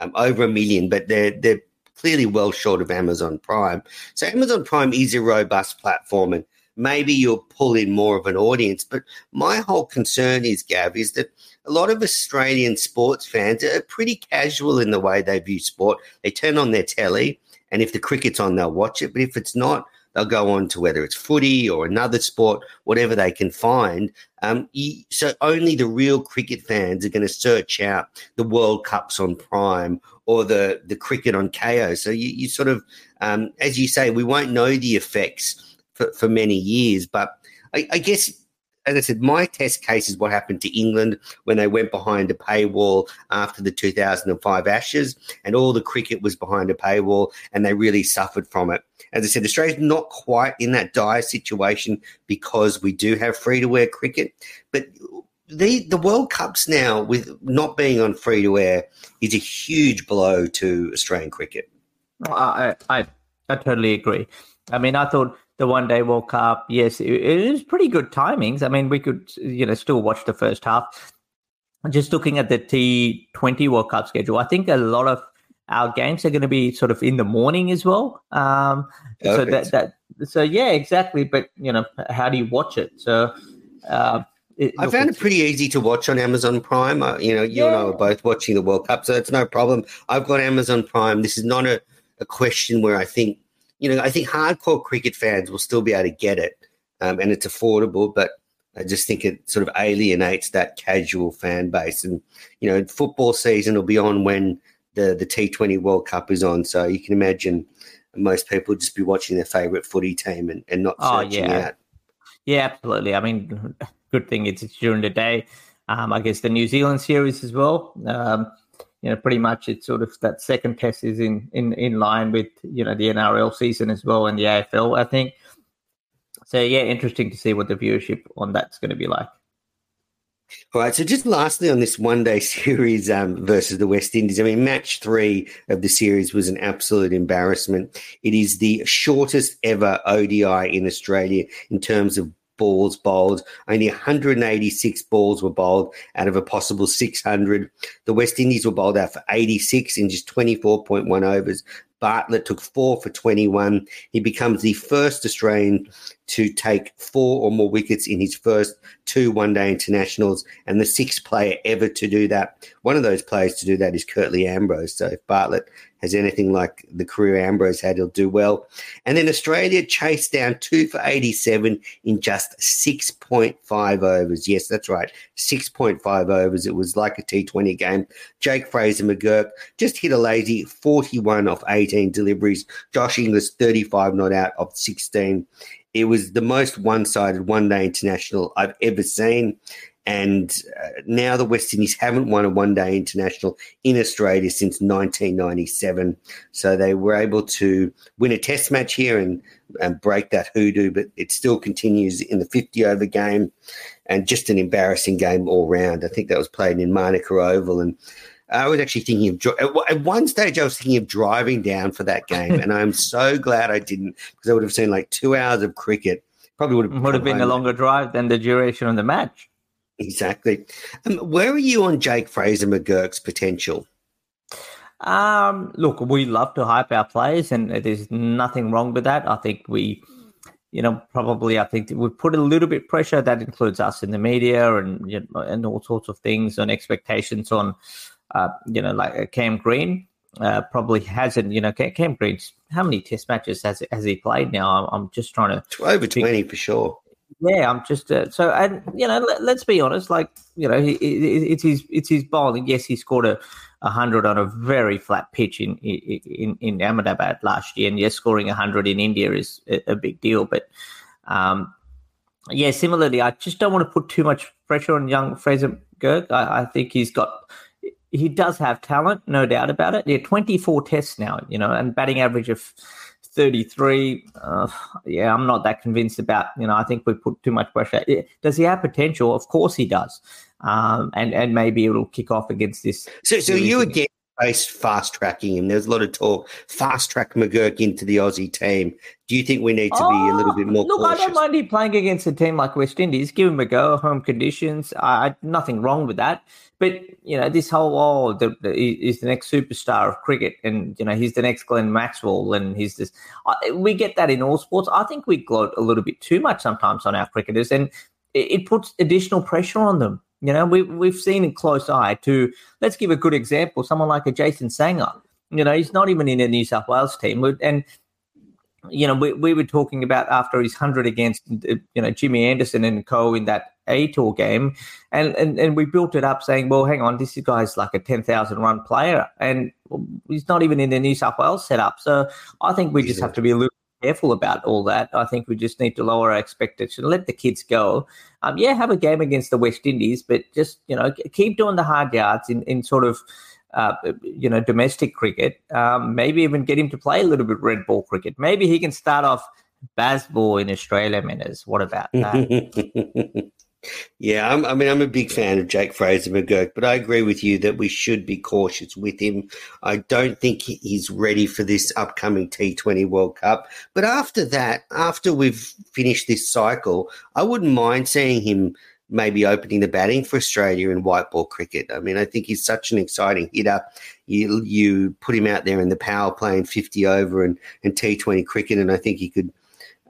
um, over a million, but they're they're clearly well short of Amazon Prime. So Amazon Prime is a robust platform, and maybe you'll pull in more of an audience. But my whole concern is, Gav, is that a lot of Australian sports fans are pretty casual in the way they view sport. They turn on their telly, and if the cricket's on, they'll watch it. But if it's not, they'll go on to whether it's footy or another sport, whatever they can find. Um, so only the real cricket fans are going to search out the World Cups on Prime or the the cricket on Kayo. So you, you sort of, um, as you say, we won't know the effects for, for many years. But I, I guess, as I said, my test case is what happened to England when they went behind a paywall after the 2005 Ashes, and all the cricket was behind a paywall, and they really suffered from it. As I said, Australia's not quite in that dire situation because we do have free to air cricket, but the the World Cups now, with not being on free to air, is a huge blow to Australian cricket. I, I I totally agree. I mean, I thought the one day World Cup, yes, it, it was pretty good timings. I mean, we could you know still watch the first half. Just looking at the T Twenty World Cup schedule, I think a lot of our games are going to be sort of in the morning as well. Um, so that that so yeah, exactly. But you know, how do you watch it? So. Uh, it, I look, found it pretty easy to watch on Amazon Prime. Uh, you know, you and I were both watching the World Cup, so it's no problem. I've got Amazon Prime. This is not a, a question where I think, you know, I think hardcore cricket fans will still be able to get it, um, and it's affordable. But I just think it sort of alienates that casual fan base. And you know, football season will be on when the the T Twenty World Cup is on, so you can imagine most people just be watching their favourite footy team and, and not Oh, searching yeah. out. Yeah, absolutely. I mean, good thing it's, it's during the day. Um, I guess the New Zealand series as well. Um, you know, pretty much it's sort of that second test is in, in, in line with, you know, the NRL season as well and the AFL, I think. So, yeah, interesting to see what the viewership on that's going to be like. All right. So, just lastly on this one day series um, versus the West Indies, I mean, match three of the series was an absolute embarrassment. It is the shortest ever ODI in Australia in terms of balls bowled. Only 186 balls were bowled out of a possible 600. The West Indies were bowled out for 86 in just 24.1 overs. Bartlett took four for 21. He becomes the first Australian to take four or more wickets in his first two one day internationals and the sixth player ever to do that. One of those players to do that is Curtly Ambrose. So if Bartlett has anything like the career Ambrose had, he'll do well. And then Australia chased down two for 87 in just 6.5 overs. Yes, that's right. 6.5 overs. It was like a T20 game. Jake Fraser McGurk just hit a lazy 41 off 18 deliveries. Josh Inglis 35 not out of 16. It was the most one sided one day international I've ever seen. And uh, now the West Indies haven't won a one day international in Australia since 1997. So they were able to win a test match here and, and break that hoodoo, but it still continues in the 50 over game and just an embarrassing game all round. I think that was played in Manuka Oval. And I was actually thinking of at one stage. I was thinking of driving down for that game, and I'm so glad I didn't because I would have seen like two hours of cricket. Probably would have would have been a longer drive than the duration of the match. Exactly. Um, where are you on Jake Fraser McGurk's potential? Um, look, we love to hype our players, and there's nothing wrong with that. I think we, you know, probably I think we put a little bit pressure. That includes us in the media and you know, and all sorts of things and expectations on you know, like uh, Cam Green uh, probably hasn't. You know, Cam Green's how many Test matches has has he played now? I'm, I'm just trying to over twenty for sure. Yeah, I'm just uh, so, and you know, let, us be honest. Like, you know, he, it's his it's his bowling. Yes, he scored a, a hundred on a very flat pitch in in in Ahmedabad last year, and yes, scoring a hundred in India is a, a big deal. But um, yeah, similarly, I just don't want to put too much pressure on young Fraser Girk. I, I think he's got he does have talent, no doubt about it. Yeah, 24 tests now, you know, and batting average of 33. Uh, yeah, I'm not that convinced about, you know, I think we put too much pressure. Does he have potential? Of course he does. Um, and, and maybe it'll kick off against this. So, so you again based fast tracking him. There's a lot of talk. Fast track McGurk into the Aussie team. Do you think we need to be a little bit oh, more? Look, cautious? I don't mind him playing against a team like West Indies. Give him a go. Home conditions. I, nothing wrong with that. But you know, this whole oh, the, the, he's the next superstar of cricket, and you know, he's the next Glenn Maxwell, and he's this. I, we get that in all sports. I think we gloat a little bit too much sometimes on our cricketers, and it, it puts additional pressure on them. You know, we, we've seen in close eye to, let's give a good example, someone like a Jason Sangha. You know, he's not even in a New South Wales team. And, you know, we, we were talking about after his 100 against, uh, you know, Jimmy Anderson and co in that A Tour game. And, and, and we built it up saying, well, hang on, this guy's like a 10,000 run player. And he's not even in the New South Wales setup. So I think we just have to be a little careful about all that. I think we just need to lower our expectation, let the kids go. Um, yeah, have a game against the West Indies, but just you know keep doing the hard yards in in sort of. Uh, you know, domestic cricket. Um, maybe even get him to play a little bit red ball cricket. Maybe he can start off baseball in Australia, Menners. What about that? Yeah, I'm, i mean, I'm a big fan of Jake Fraser McGurk, but I agree with you that we should be cautious with him. I don't think he's ready for this upcoming T20 World Cup. But after that, after we've finished this cycle, I wouldn't mind seeing him maybe opening the batting for Australia in white ball cricket. I mean, I think he's such an exciting hitter. You you put him out there in the power play playing 50 over and, and T20 cricket, and I think he could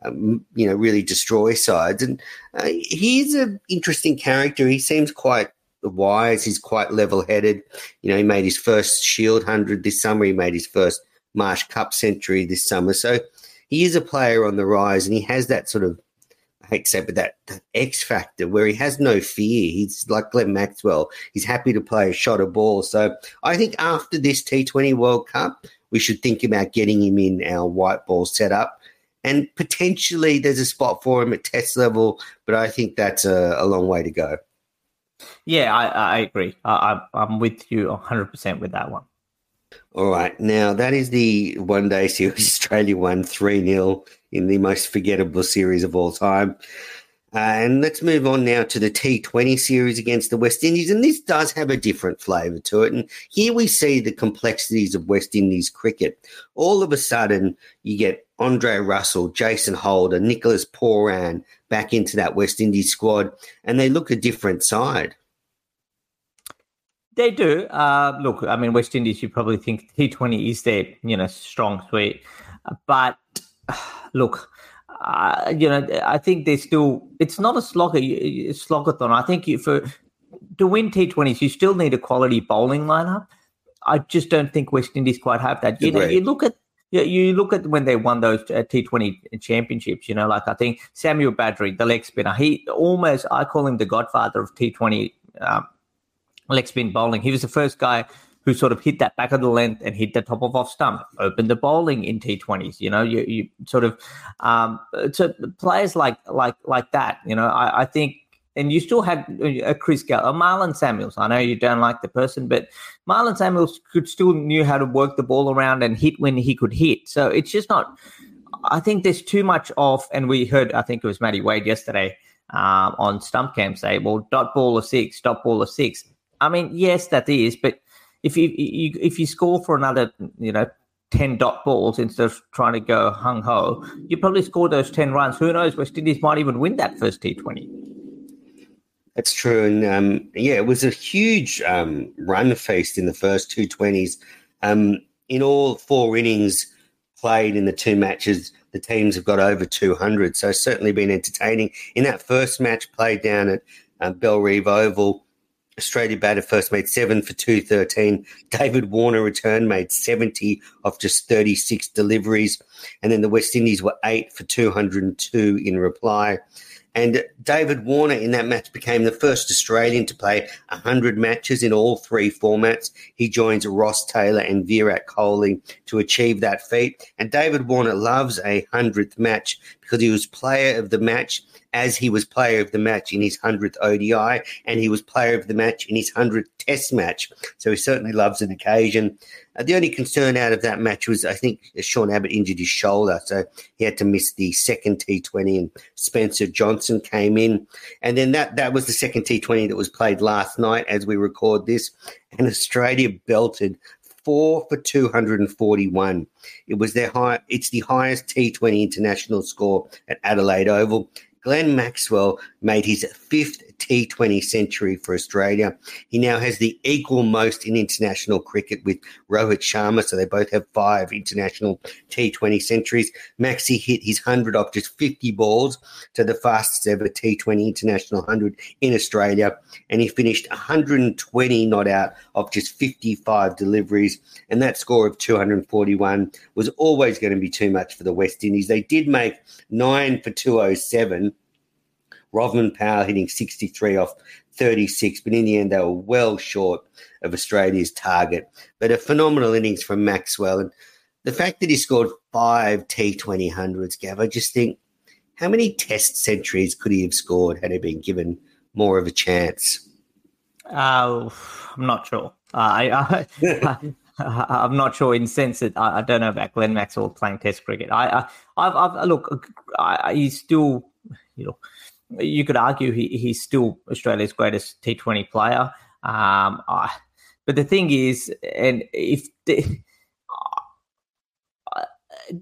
um, you know, really destroy sides. And uh, he's an interesting character. He seems quite wise. He's quite level headed. You know, he made his first Shield 100 this summer. He made his first Marsh Cup century this summer. So he is a player on the rise and he has that sort of, I hate to say, but that, that X factor where he has no fear. He's like Glenn Maxwell. He's happy to play a shot of ball. So I think after this T20 World Cup, we should think about getting him in our white ball setup and potentially there's a spot for him at test level, but I think that's a, a long way to go. Yeah, I, I agree. I, I'm with you 100% with that one. All right. Now, that is the one day series. Australia won 3 0 in the most forgettable series of all time. And let's move on now to the T20 series against the West Indies. And this does have a different flavour to it. And here we see the complexities of West Indies cricket. All of a sudden, you get Andre Russell, Jason Holder, Nicholas Pooran back into that West Indies squad, and they look a different side. They do. Uh, look, I mean, West Indies, you probably think T20 is their, you know, strong suite. But look, uh, you know, I think there's still. It's not a slogger, slogathon. I think you, for to win T20s, you still need a quality bowling lineup. I just don't think West Indies quite have that. You know, you look at yeah, you look at when they won those uh, T20 championships, you know, like I think Samuel Badree, the leg spinner, he almost, I call him the godfather of T20 um, leg spin bowling. He was the first guy who sort of hit that back of the length and hit the top of off stump, opened the bowling in T20s. You know, you, you sort of, um, so players like, like, like that, you know, I, I think and you still had a Chris Gayle, a Marlon Samuels. I know you don't like the person, but Marlon Samuels could still knew how to work the ball around and hit when he could hit. So it's just not. I think there's too much of, and we heard. I think it was Matty Wade yesterday um, on Stump Camp say, "Well, dot ball of six, dot ball of six. I mean, yes, that is, but if you, you if you score for another, you know, 10 dot balls instead of trying to go hung ho, you probably score those 10 runs. Who knows? West Indies might even win that first T20. That's true. And um, yeah, it was a huge um, run feast in the first two twenties. Um, in all four innings played in the two matches, the teams have got over 200. So certainly been entertaining. In that first match played down at um, Bellerive Oval, Australia batted first, made seven for 213. David Warner returned, made 70 off just 36 deliveries. And then the West Indies were eight for 202 in reply. And David Warner in that match became the first Australian to play 100 matches in all three formats. He joins Ross Taylor and Virat Kohli to achieve that feat. And David Warner loves a 100th match because he was player of the match as he was player of the match in his 100th ODI and he was player of the match in his 100th test match. So he certainly loves an occasion. Uh, the only concern out of that match was I think Sean Abbott injured his shoulder, so he had to miss the second T20 and Spencer Johnson came in. And then that, that was the second T20 that was played last night as we record this. And Australia belted four for 241. It was their high, it's the highest T20 international score at Adelaide Oval. Glenn Maxwell made his fifth T20 century for Australia. He now has the equal most in international cricket with Rohit Sharma, so they both have five international T20 centuries. Maxi hit his 100 off just 50 balls to the fastest ever T20 international 100 in Australia, and he finished 120 not out of just 55 deliveries. And that score of 241 was always going to be too much for the West Indies. They did make nine for 207 Rovman Powell hitting 63 off 36, but in the end, they were well short of Australia's target. But a phenomenal innings from Maxwell. And the fact that he scored five T20 hundreds, Gav, I just think how many test centuries could he have scored had he been given more of a chance? Uh, I'm not sure. Uh, I, I, am not sure in sense that I, I, don't know about Glenn Maxwell playing Test cricket. I, I I've, I've look, I, he's still, you know, you could argue he, he's still Australia's greatest T20 player. Um, I, but the thing is, and if the, uh,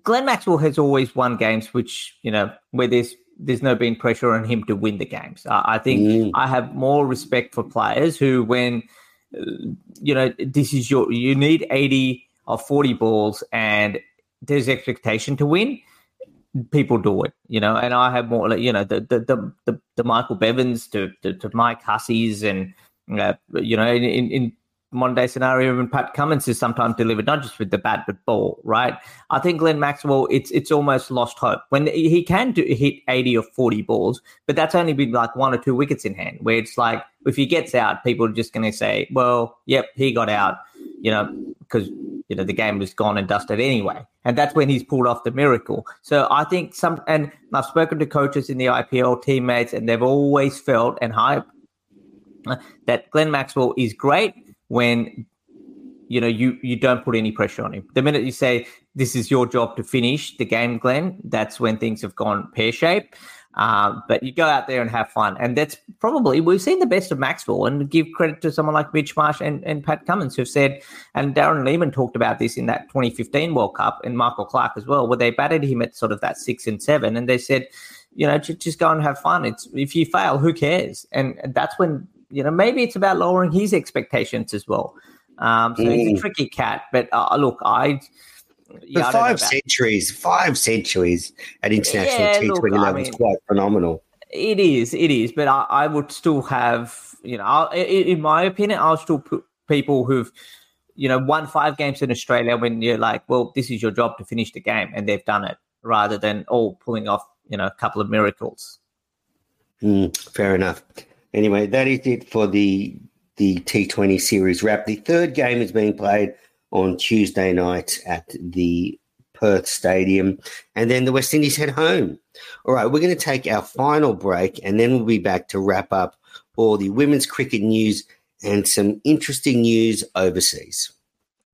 Glenn Maxwell has always won games, which you know where there's there's no been pressure on him to win the games. I think mm. I have more respect for players who, when uh, you know this is your you need eighty or forty balls and there's expectation to win people do it, you know. And I have more, you know, the the the, the, Michael Bevans to, to, to Mike Hussies and uh, you know, in, in modern day scenario, even Pat Cummins is sometimes delivered not just with the bat but ball, right? I think Glenn Maxwell, it's it's almost lost hope when he can do, hit eighty or forty balls, but that's only been like one or two wickets in hand. Where it's like if he gets out, people are just going to say, "Well, yep, he got out," you know, because you know the game was gone and dusted anyway and that's when he's pulled off the miracle so i think some and i've spoken to coaches in the ipl teammates and they've always felt and hype uh, that glenn maxwell is great when you know you you don't put any pressure on him the minute you say this is your job to finish the game glenn that's when things have gone pear-shaped um, but you go out there and have fun. And that's probably, we've seen the best of Maxwell and give credit to someone like Mitch Marsh and, and Pat Cummins who've said, and Darren Lehmann talked about this in that 2015 World Cup and Michael Clarke as well, where they batted him at sort of that six and seven. And they said, you know, just, just go and have fun. It's if you fail, who cares? And that's when, you know, maybe it's about lowering his expectations as well. Um, so mm. he's a mm. tricky cat. But uh, look, I For five centuries, five centuries at international Yeah, T20 look, I level is quite phenomenal. It is, it is, but I, I would still have, you know, i- in my opinion, I'll still put people who've, you know, won five games in Australia when you're like, well, this is your job to finish the game, and they've done it, rather than all pulling off, you know, a couple of miracles. Mm, fair enough. Anyway, that is it for the the T20 series wrap. The third game is being played on Tuesday night at the Perth Stadium, and then the West Indies head home. All right, we're going to take our final break, and then we'll be back to wrap up all the women's cricket news and some interesting news overseas.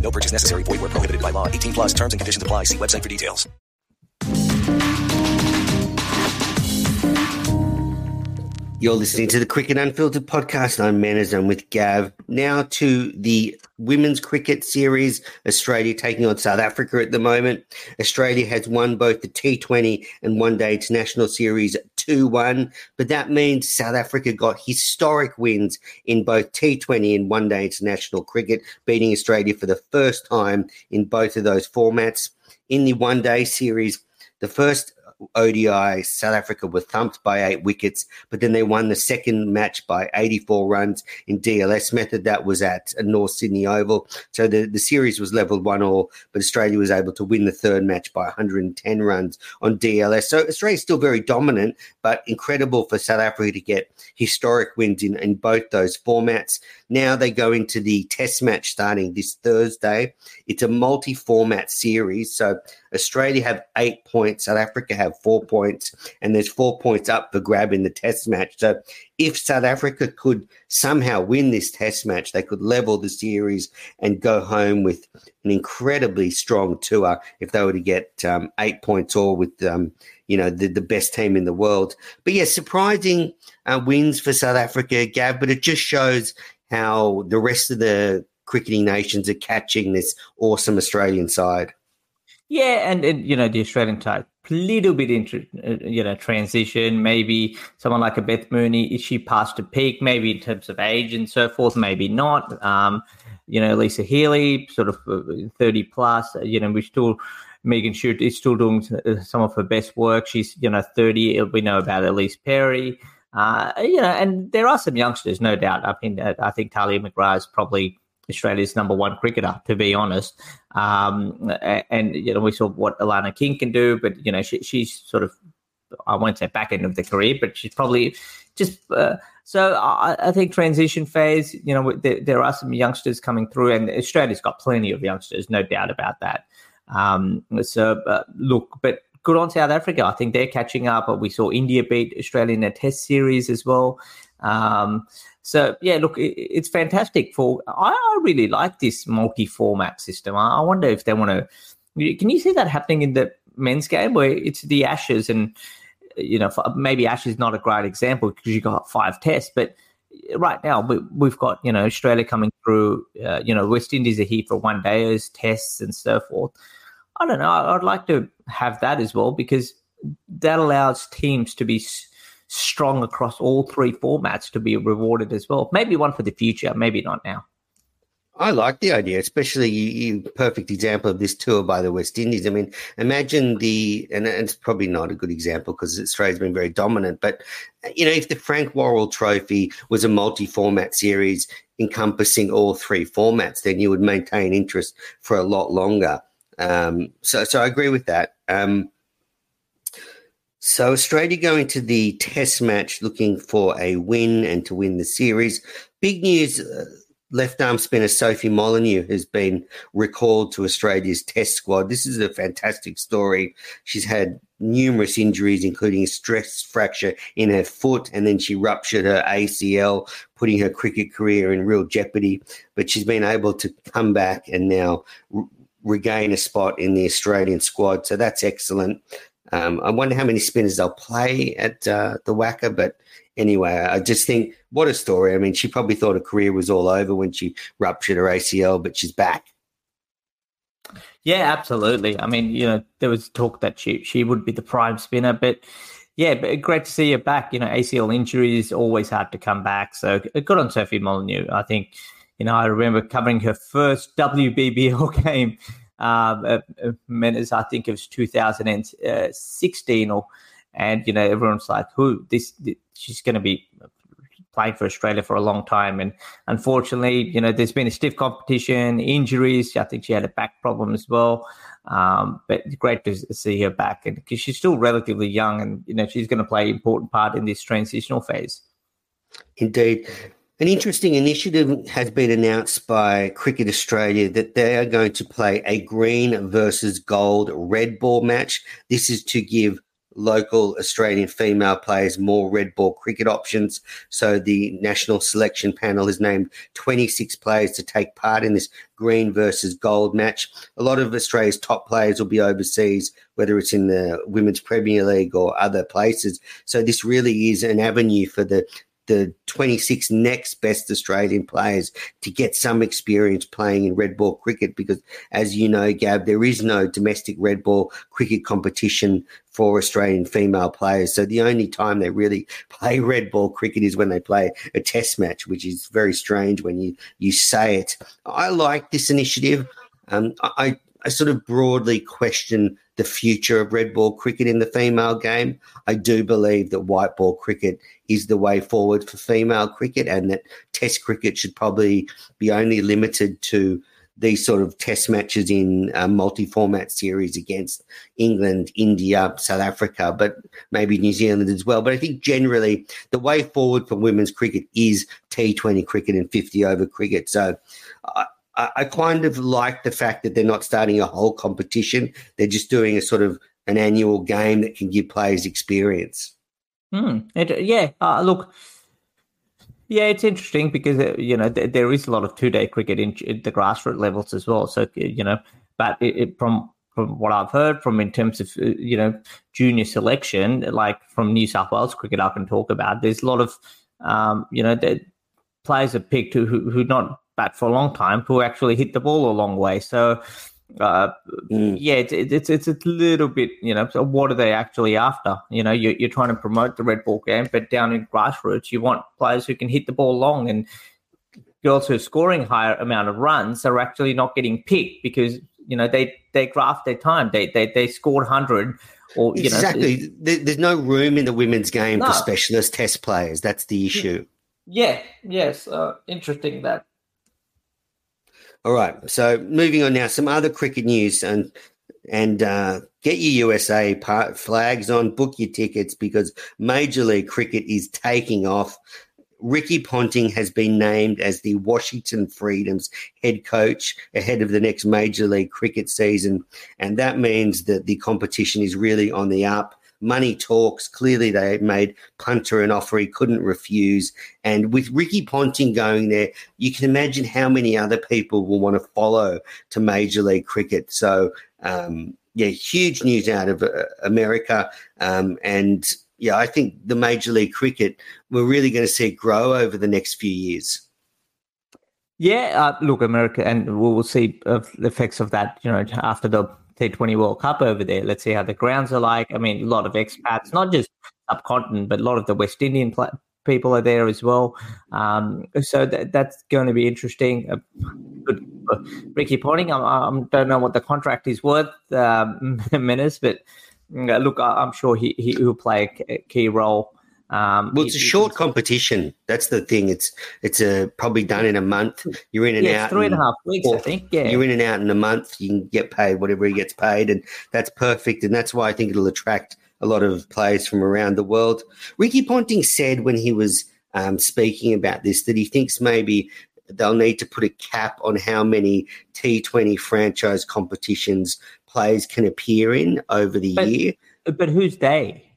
No purchase necessary. Void where prohibited by law. 18 plus terms and conditions apply. See website for details. You're listening to the Cricket Unfiltered podcast. I'm Menners. I'm with Gav. Now to the women's cricket series. Australia taking on South Africa at the moment. Australia has won both the T20 and One Day International Series 2 1, but that means South Africa got historic wins in both T20 and One Day International cricket, beating Australia for the first time in both of those formats. In the One Day Series, the first ODI, South Africa were thumped by eight wickets, but then they won the second match by 84 runs in DLS method. That was at North Sydney Oval. So the, the series was leveled one all, but Australia was able to win the third match by 110 runs on DLS. So Australia's still very dominant, but incredible for South Africa to get historic wins in, in both those formats. Now they go into the test match starting this Thursday. It's a multi format series. So Australia have eight points, South Africa have four points, and there's four points up for grab in the test match. So if South Africa could somehow win this test match, they could level the series and go home with an incredibly strong tour if they were to get um, eight points all with um, you know the, the best team in the world. But yeah, surprising uh, wins for South Africa, Gav, But it just shows how the rest of the cricketing nations are catching this awesome Australian side. Yeah, and, and you know the Australian type, little bit into uh, you know transition. Maybe someone like a Beth Mooney, is she past a peak? Maybe in terms of age and so forth. Maybe not. Um, you know, Alyssa Healy, sort of uh, thirty plus. uh, You know, we still Megan Schutt is still doing some of her best work. She's you know thirty. We know about Ellyse Perry. Uh, you know, and there are some youngsters, no doubt. I mean, I think Tahlia McGrath is probably Australia's number one cricketer, to be honest. Um, and, you know, we saw what Alana King can do, but, you know, she, she's sort of, I won't say back end of the career, but she's probably just, uh, so I, I think transition phase, you know, there, there are some youngsters coming through, and Australia's got plenty of youngsters, no doubt about that. Um, so, uh, look, but good on South Africa. I think they're catching up. We saw India beat Australia in a test series as well. Um, so yeah, look, it, it's fantastic. For I, I really like this multi-format system. I, I wonder if they want to. Can you see that happening in the men's game where it's the Ashes and you know maybe Ashes is not a great example because you got five tests, but right now we, we've got you know Australia coming through. Uh, you know West Indies are here for one days, tests and so forth. I don't know. I'd like to have that as well because that allows teams to be strong across all three formats to be rewarded as well. Maybe one for the future, maybe not now. I like the idea, especially you, perfect example of this tour by the West Indies. I mean, imagine the, and it's probably not a good example because Australia's been very dominant, but you know, if the Frank Worrell Trophy was a multi-format series encompassing all three formats, then you would maintain interest for a lot longer. Um, so, so I agree with that. Um, so Australia going to the Test match, looking for a win and to win the series. Big news. Uh, left arm spinner Sophie Molyneux has been recalled to Australia's test squad. This is a fantastic story. She's had numerous injuries, including a stress fracture in her foot, and then she ruptured her ACL, putting her cricket career in real jeopardy. But she's been able to come back and now re- regain a spot in the Australian squad. So that's excellent. Um, I wonder how many spinners they'll play at uh, the WACA, but anyway, I just think what a story. I mean, she probably thought her career was all over when she ruptured her ACL, but she's back. Yeah, absolutely. I mean, you know, there was talk that she she would be the prime spinner, but yeah, but great to see her back. You know, ACL injury is always hard to come back. So good on Sophie Molyneux. I think, you know, I remember covering her first WBBL game. Um, uh, uh, Menners, I think it was 2016, or and you know everyone's like, "Who this? this she's going to be playing for Australia for a long time. And unfortunately, you know, there's been a stiff competition, injuries. I think she had a back problem as well. Um, but great to see her back, and because she's still relatively young, and you know, she's going to play an important part in this transitional phase. Indeed. An interesting initiative has been announced by Cricket Australia that they are going to play a green versus gold red ball match. This is to give local Australian female players more red ball cricket options. So the national selection panel has named 26 players to take part in this green versus gold match. A lot of Australia's top players will be overseas, whether it's in the Women's Premier League or other places. So this really is an avenue for the the 26 next best Australian players to get some experience playing in red ball cricket because, as you know, Gav, there is no domestic red ball cricket competition for Australian female players. So the only time they really play red ball cricket is when they play a test match, which is very strange when you, you say it. I like this initiative. Um, I, I sort of broadly question the future of red ball cricket in the female game. I do believe that white ball cricket is the way forward for female cricket and that test cricket should probably be only limited to these sort of test matches in a multi-format series against England, India, South Africa, but maybe New Zealand as well. But I think generally the way forward for women's cricket is T20 cricket and 50 over cricket. So uh, I, kind of like the fact that they're not starting a whole competition. They're just doing a sort of an annual game that can give players experience. Hmm. It, yeah. Uh, look, yeah, it's interesting because uh, you know th- there is a lot of two-day cricket in, in, the grassroots levels as well. So you know, but it, it, from from what I've heard from in terms of uh, you know junior selection, like from New South Wales cricket, I can talk about. There's a lot of um, you know the players are picked who who, who not bat for a long time who actually hit the ball a long way. So uh, mm. yeah, it's, it's it's a little bit, you know. So what are they actually after? You know, you're, you're trying to promote the red ball game, but down in grassroots, you want players who can hit the ball long, and girls who are scoring higher amount of runs are actually not getting picked because you know they they graft their time. They they they scored hundred. Or, you exactly. Know, There's no room in the women's game no. for specialist test players. That's the issue. Yeah. Yes. Uh, interesting that all right. So moving on now, some other cricket news and and uh, get your USA part, flags on, book your tickets because Major League Cricket is taking off. Ricky Ponting has been named as the Washington Freedoms head coach ahead of the next Major League Cricket season. And that means that the competition is really on the up money talks. Clearly, they made Punter an offer he couldn't refuse. And with Ricky Ponting going there, you can imagine how many other people will want to follow to Major League Cricket. So, um, yeah, huge news out of uh, America. Um, and yeah, I think the Major League Cricket, we're really going to see it grow over the next few years. Yeah, uh, look, America, and we'll see uh, the effects of that, you know, after the T20 World Cup over there. Let's see how the grounds are like. I mean, a lot of expats, not just subcontinent, but a lot of the West Indian pl- people are there as well. Um, so that, that's going to be interesting. Uh, good, Ricky Ponting, I, I, don't know what the contract is worth, um, Menners, but uh, look, I, am sure he, he will play a key role um, well, it's a short competition. That's the thing. It's it's a probably done in a month. You're in and yeah, out. three and a half weeks, I think. Yeah, you're in and out in a month. You can get paid whatever he gets paid, and that's perfect. And that's why I think it'll attract a lot of players from around the world. Ricky Ponting said when he was um, speaking about this that he thinks maybe they'll need to put a cap on how many T20 franchise competitions players can appear in over the but, year. But who's they?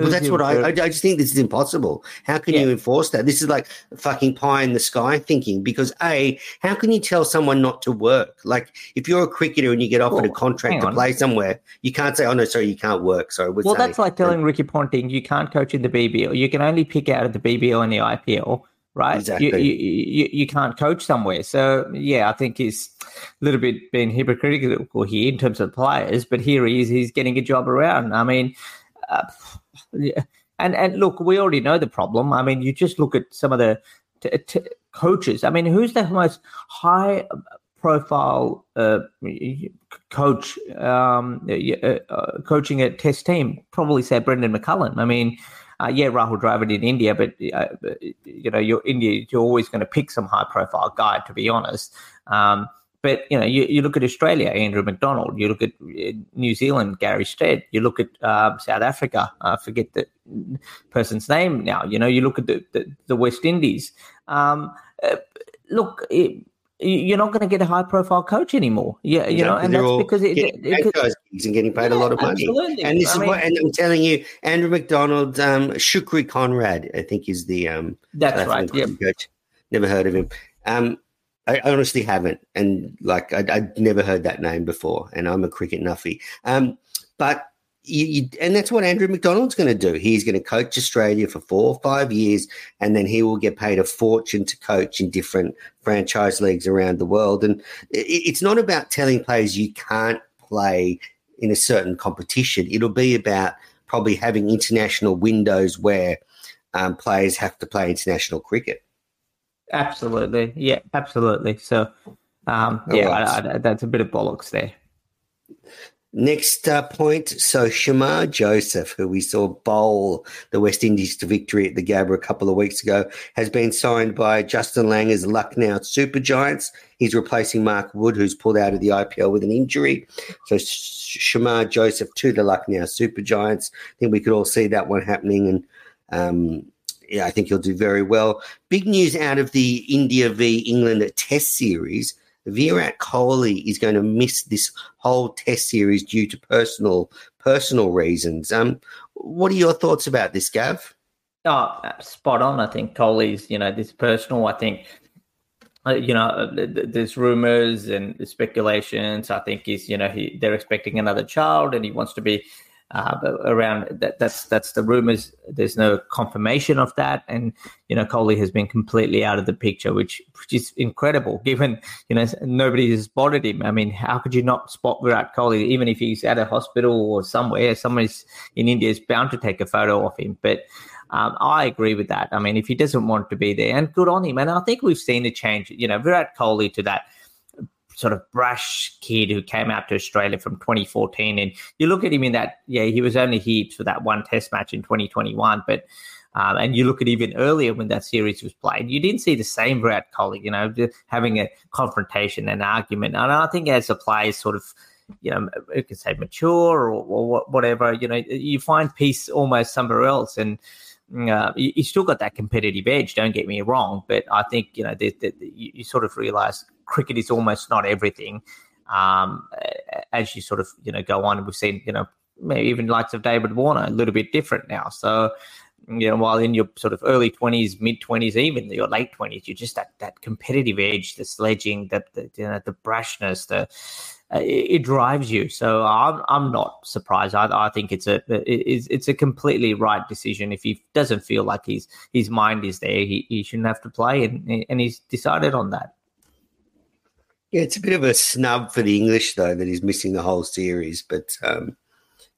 Well, that's what I, I. I just think this is impossible. How can you enforce that? This is like fucking pie in the sky thinking. Because a, how can you tell someone not to work? Like if you're a cricketer and you get offered a contract to play somewhere, you can't say, "Oh no, sorry, you can't work." Sorry, Well, that's like telling Ricky Ponting you can't coach in the BBL. You can only pick out of the BBL and the IPL, right? Exactly. You, you, you, you can't coach somewhere. So, yeah, I think he's a little bit being hypocritical here in terms of players, but here he is, he's getting a job around. I mean, uh, yeah. and, and look, we already know the problem. I mean, you just look at some of the t- t- coaches. I mean, who's the most high profile uh, coach um, uh, uh, coaching a test team? Probably say Brendon McCullum. I mean, uh, yeah, Rahul Dravid in India, but uh, you know, you're India. You're always going to pick some high profile guy, to be honest. Um, but you know, you, you look at Australia, Andrew McDonald. You look at uh, New Zealand, Gary Stead. You look at um, South Africa. I forget the person's name now. You know, you look at the the, the West Indies. Um, uh, look, it, you're not going to get a high profile coach anymore. Yeah, you know, Exactly. and that's because it, getting it, it, and getting paid a lot of money. absolutely. And this I is mean- what, and I'm telling you, Andrew McDonald, um, Shukri Conrad, I think is the um, That's right, African coach. Never heard of him. Um, I honestly haven't, and like I, I'd never heard that name before. And I'm a cricket nuffy. Um, but you, you, and that's what Andrew McDonald's going to do. He's going to coach Australia for four or five years, and then he will get paid a fortune to coach in different franchise leagues around the world. And it, it's not about telling players you can't play in a certain competition. It'll be about probably having international windows where um, players have to play international cricket. Absolutely. Yeah, absolutely. So, um, yeah. I, I, that's a bit of bollocks there. Next uh, point. So Shamar Joseph, who we saw bowl the West Indies to victory at the Gabba a couple of weeks ago, has been signed by Justin Langer's Lucknow Super Giants. He's replacing Mark Wood, who's pulled out of the IPL with an injury. So Shamar Joseph to the Lucknow Super Giants. I think we could all see that one happening, and um, yeah, I think he'll do very well. Big news out of the India v England Test series. Virat Kohli is going to miss this whole Test series due to personal personal reasons. Um, what are your thoughts about this, Gav? Oh, spot on. I think Kohli's, you know, this personal. I think, uh, you know, uh, th- th- there's rumors and speculations. I think he's, you know, he, they're expecting another child, and he wants to be uh, around. That, that's that's the rumors. There's no confirmation of that, and you know, Kohli has been completely out of the picture, which which is incredible. Given you know nobody has spotted him. I mean, how could you not spot Virat Kohli, even if he's at a hospital or somewhere? Someone's in India is bound to take a photo of him, but. Um, I agree with that. I mean, if he doesn't want to be there, and good on him. And I think we've seen a change. You know, Virat Kohli to that sort of brash kid who came out to Australia from 2014, and you look at him in that. Yeah, he was only here for that one Test match in 2021, but. Um, and you look at even earlier when that series was played, you didn't see the same Virat Kohli, you know, having a confrontation, an argument. And I think as the players sort of you know, you can say mature or, or whatever, you know, you find peace almost somewhere else. And uh, you, still got that competitive edge, don't get me wrong. But I think, you know, the, the, you sort of realize cricket is almost not everything um, as you sort of, you know, go on. We've seen, you know, maybe even likes of David Warner a little bit different now. So, you know, while in your sort of early twenties, mid twenties, even your late twenties, you're just that that competitive edge, the sledging, the, the you know, the brashness, the uh, it, it drives you. So I'm I'm not surprised. I, I think it's a it's, it's a completely right decision. If he doesn't feel like his his mind is there, he, he shouldn't have to play, and and he's decided on that. Yeah, it's a bit of a snub for the English though that he's missing the whole series. But um,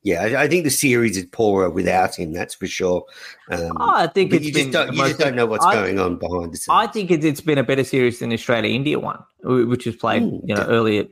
yeah, I, I think the series is poorer without him. That's for sure. Um, Oh, I think it's you been just don't, you just don't know what's I- going on behind the scenes. I think it's, it's been a better series than Australia India one, which was played you know earlier,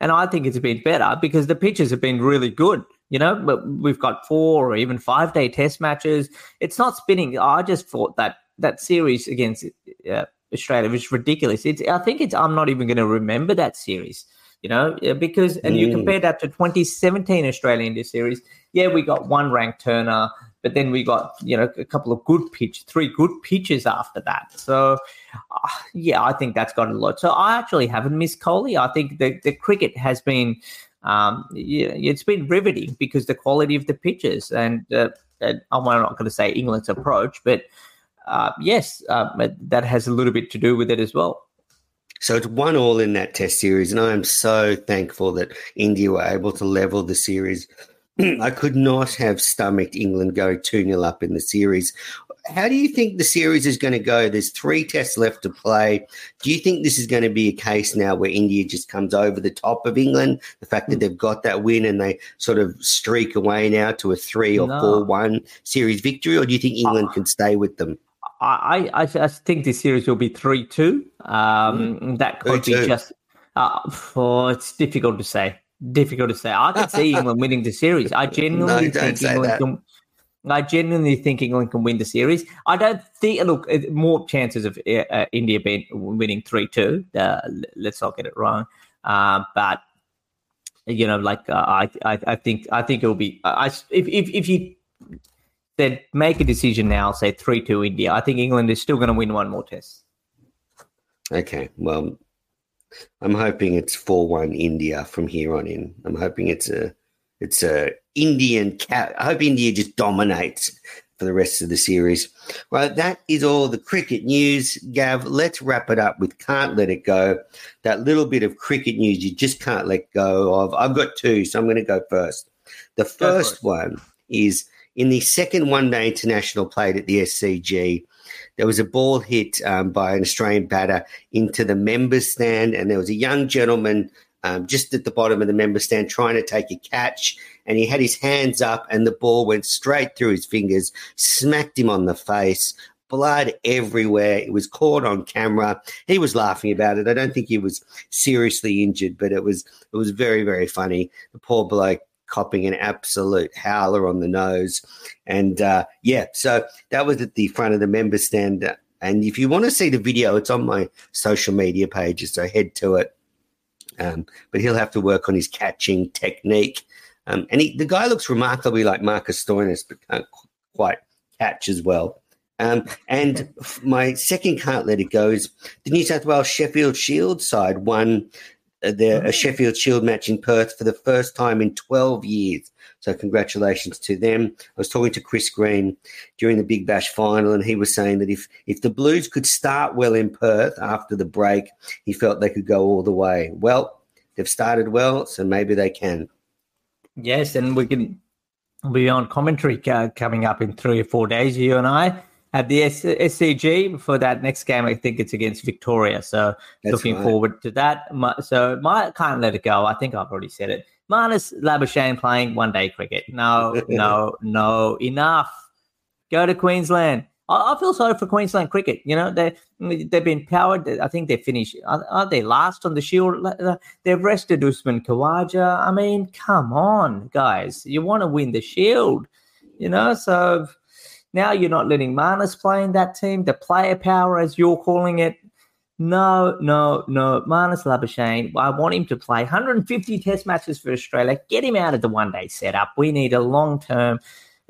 and I think it's been better because the pitches have been really good. You know, but we've got four or even five day test matches. It's not spinning. I just thought that that series against uh, Australia was ridiculous. It's I think it's I'm not even going to remember that series. You know, because and you Mm. compare that to 2017 Australia India series. Yeah, we got one ranked Turner, but then we got you know a couple of good pitch, three good pitches after that. So uh, yeah, I think that's got a lot. So I actually haven't missed Kohli. I think the the cricket has been. Um, yeah, it's been riveting because the quality of the pitches, and uh, uh, I'm not going to say England's approach, but uh, yes, uh, that has a little bit to do with it as well. So it's one all in that test series, and I am so thankful that India were able to level the series. I could not have stomached England going 2 0 up in the series. How do you think the series is going to go? There's three tests left to play. Do you think this is going to be a case now where India just comes over the top of England? The fact that they've got that win and they sort of streak away now to a 3 or No. 4 1 series victory, or do you think England can stay with them? I, I, I think this series will be 3 2. Um, That could be 3-2. just, uh, oh, it's difficult to say. Difficult to say. I can see England winning the series. I genuinely No, think England can. I genuinely think England can win the series. I don't think. Look, uh, more chances of uh, uh, India being winning three two. Uh, let's not get it wrong. Uh, but you know, like uh, I, I, I think, I think it will be. I, if, if, if you said make a decision now, say three two India, I think England is still going to win one more test. Okay, well, I'm hoping it's four one India from here on in. I'm hoping it's a it's a Indian cat. I hope India just dominates for the rest of the series. Right, that is all the cricket news. Gav, let's wrap it up with "Can't Let It Go." That little bit of cricket news you just can't let go of. I've got two, so I'm going to go first. The first one is in the second one day international played at the SCG. There was a ball hit um, by an Australian batter into the members stand, and there was a young gentleman um, just at the bottom of the member stand trying to take a catch, and he had his hands up, and the ball went straight through his fingers, smacked him on the face. Blood everywhere. It was caught on camera. He was laughing about it. I don't think he was seriously injured, but it was it was very very funny. The poor bloke copping an absolute howler on the nose. And uh, yeah, so that was at the front of the member stand. And if you want to see the video, it's on my social media pages, so head to it. Um, but he'll have to work on his catching technique. Um, and he, the guy looks remarkably like Marcus Stoinis, but can't qu- quite catch as well. Um, and my second can't let it go is the New South Wales Sheffield Shield side won uh, their a Sheffield Shield match in Perth for the first time in 12 years. So congratulations to them. I was talking to Chris Green during the Big Bash final, and he was saying that if if the Blues could start well in Perth after the break, he felt they could go all the way. Well, they've started well, so maybe they can. Yes, and we can be on commentary uh, coming up in three or four days. You and I at the S- SCG for that next game. I think it's against Victoria. So That's looking right. forward to that. My, so my can't let it go. I think I've already said it. Marnus Labuschagne playing one day cricket. No, no, no. Enough. Go to Queensland. I, I feel sorry for Queensland cricket. You know they they've been powered. I think they're finished. Are, are they last on the Shield? They've rested Usman Khawaja. I mean, come on, guys. You want to win the Shield, you know. So now you're not letting Marnus play in that team. The player power, as you're calling it. No, no, no. Marnus Labuschagne, I want him to play 150 test matches for Australia. Get him out of the one day setup. We need a long term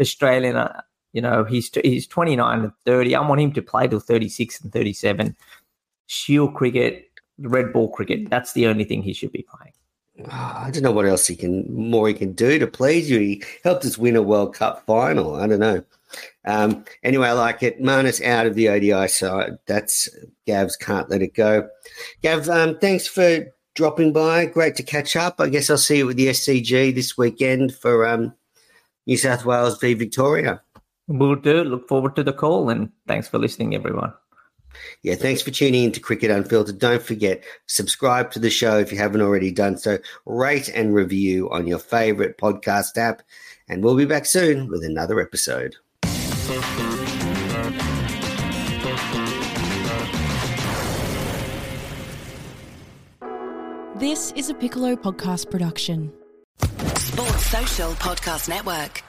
Australian. Uh, you know, he's he's 29 and 30. I want him to play till 36 and 37. Shield cricket, red ball cricket. That's the only thing he should be playing. Ah, I don't know what else he can more he can do to please you. He helped us win a World Cup final. I don't know. Um, anyway, I like it. Marnus out of the ODI side. That's Gav's can't let it go. Gav, um, thanks for dropping by. Great to catch up. I guess I'll see you at the SCG this weekend for um, New South Wales v Victoria. We'll do. Look forward to the call and thanks for listening, everyone. Yeah, thanks for tuning in to Cricket Unfiltered. Don't forget, subscribe to the show if you haven't already done so. Rate and review on your favorite podcast app. And we'll be back soon with another episode. This is a Piccolo podcast production. Sports Social Podcast Network.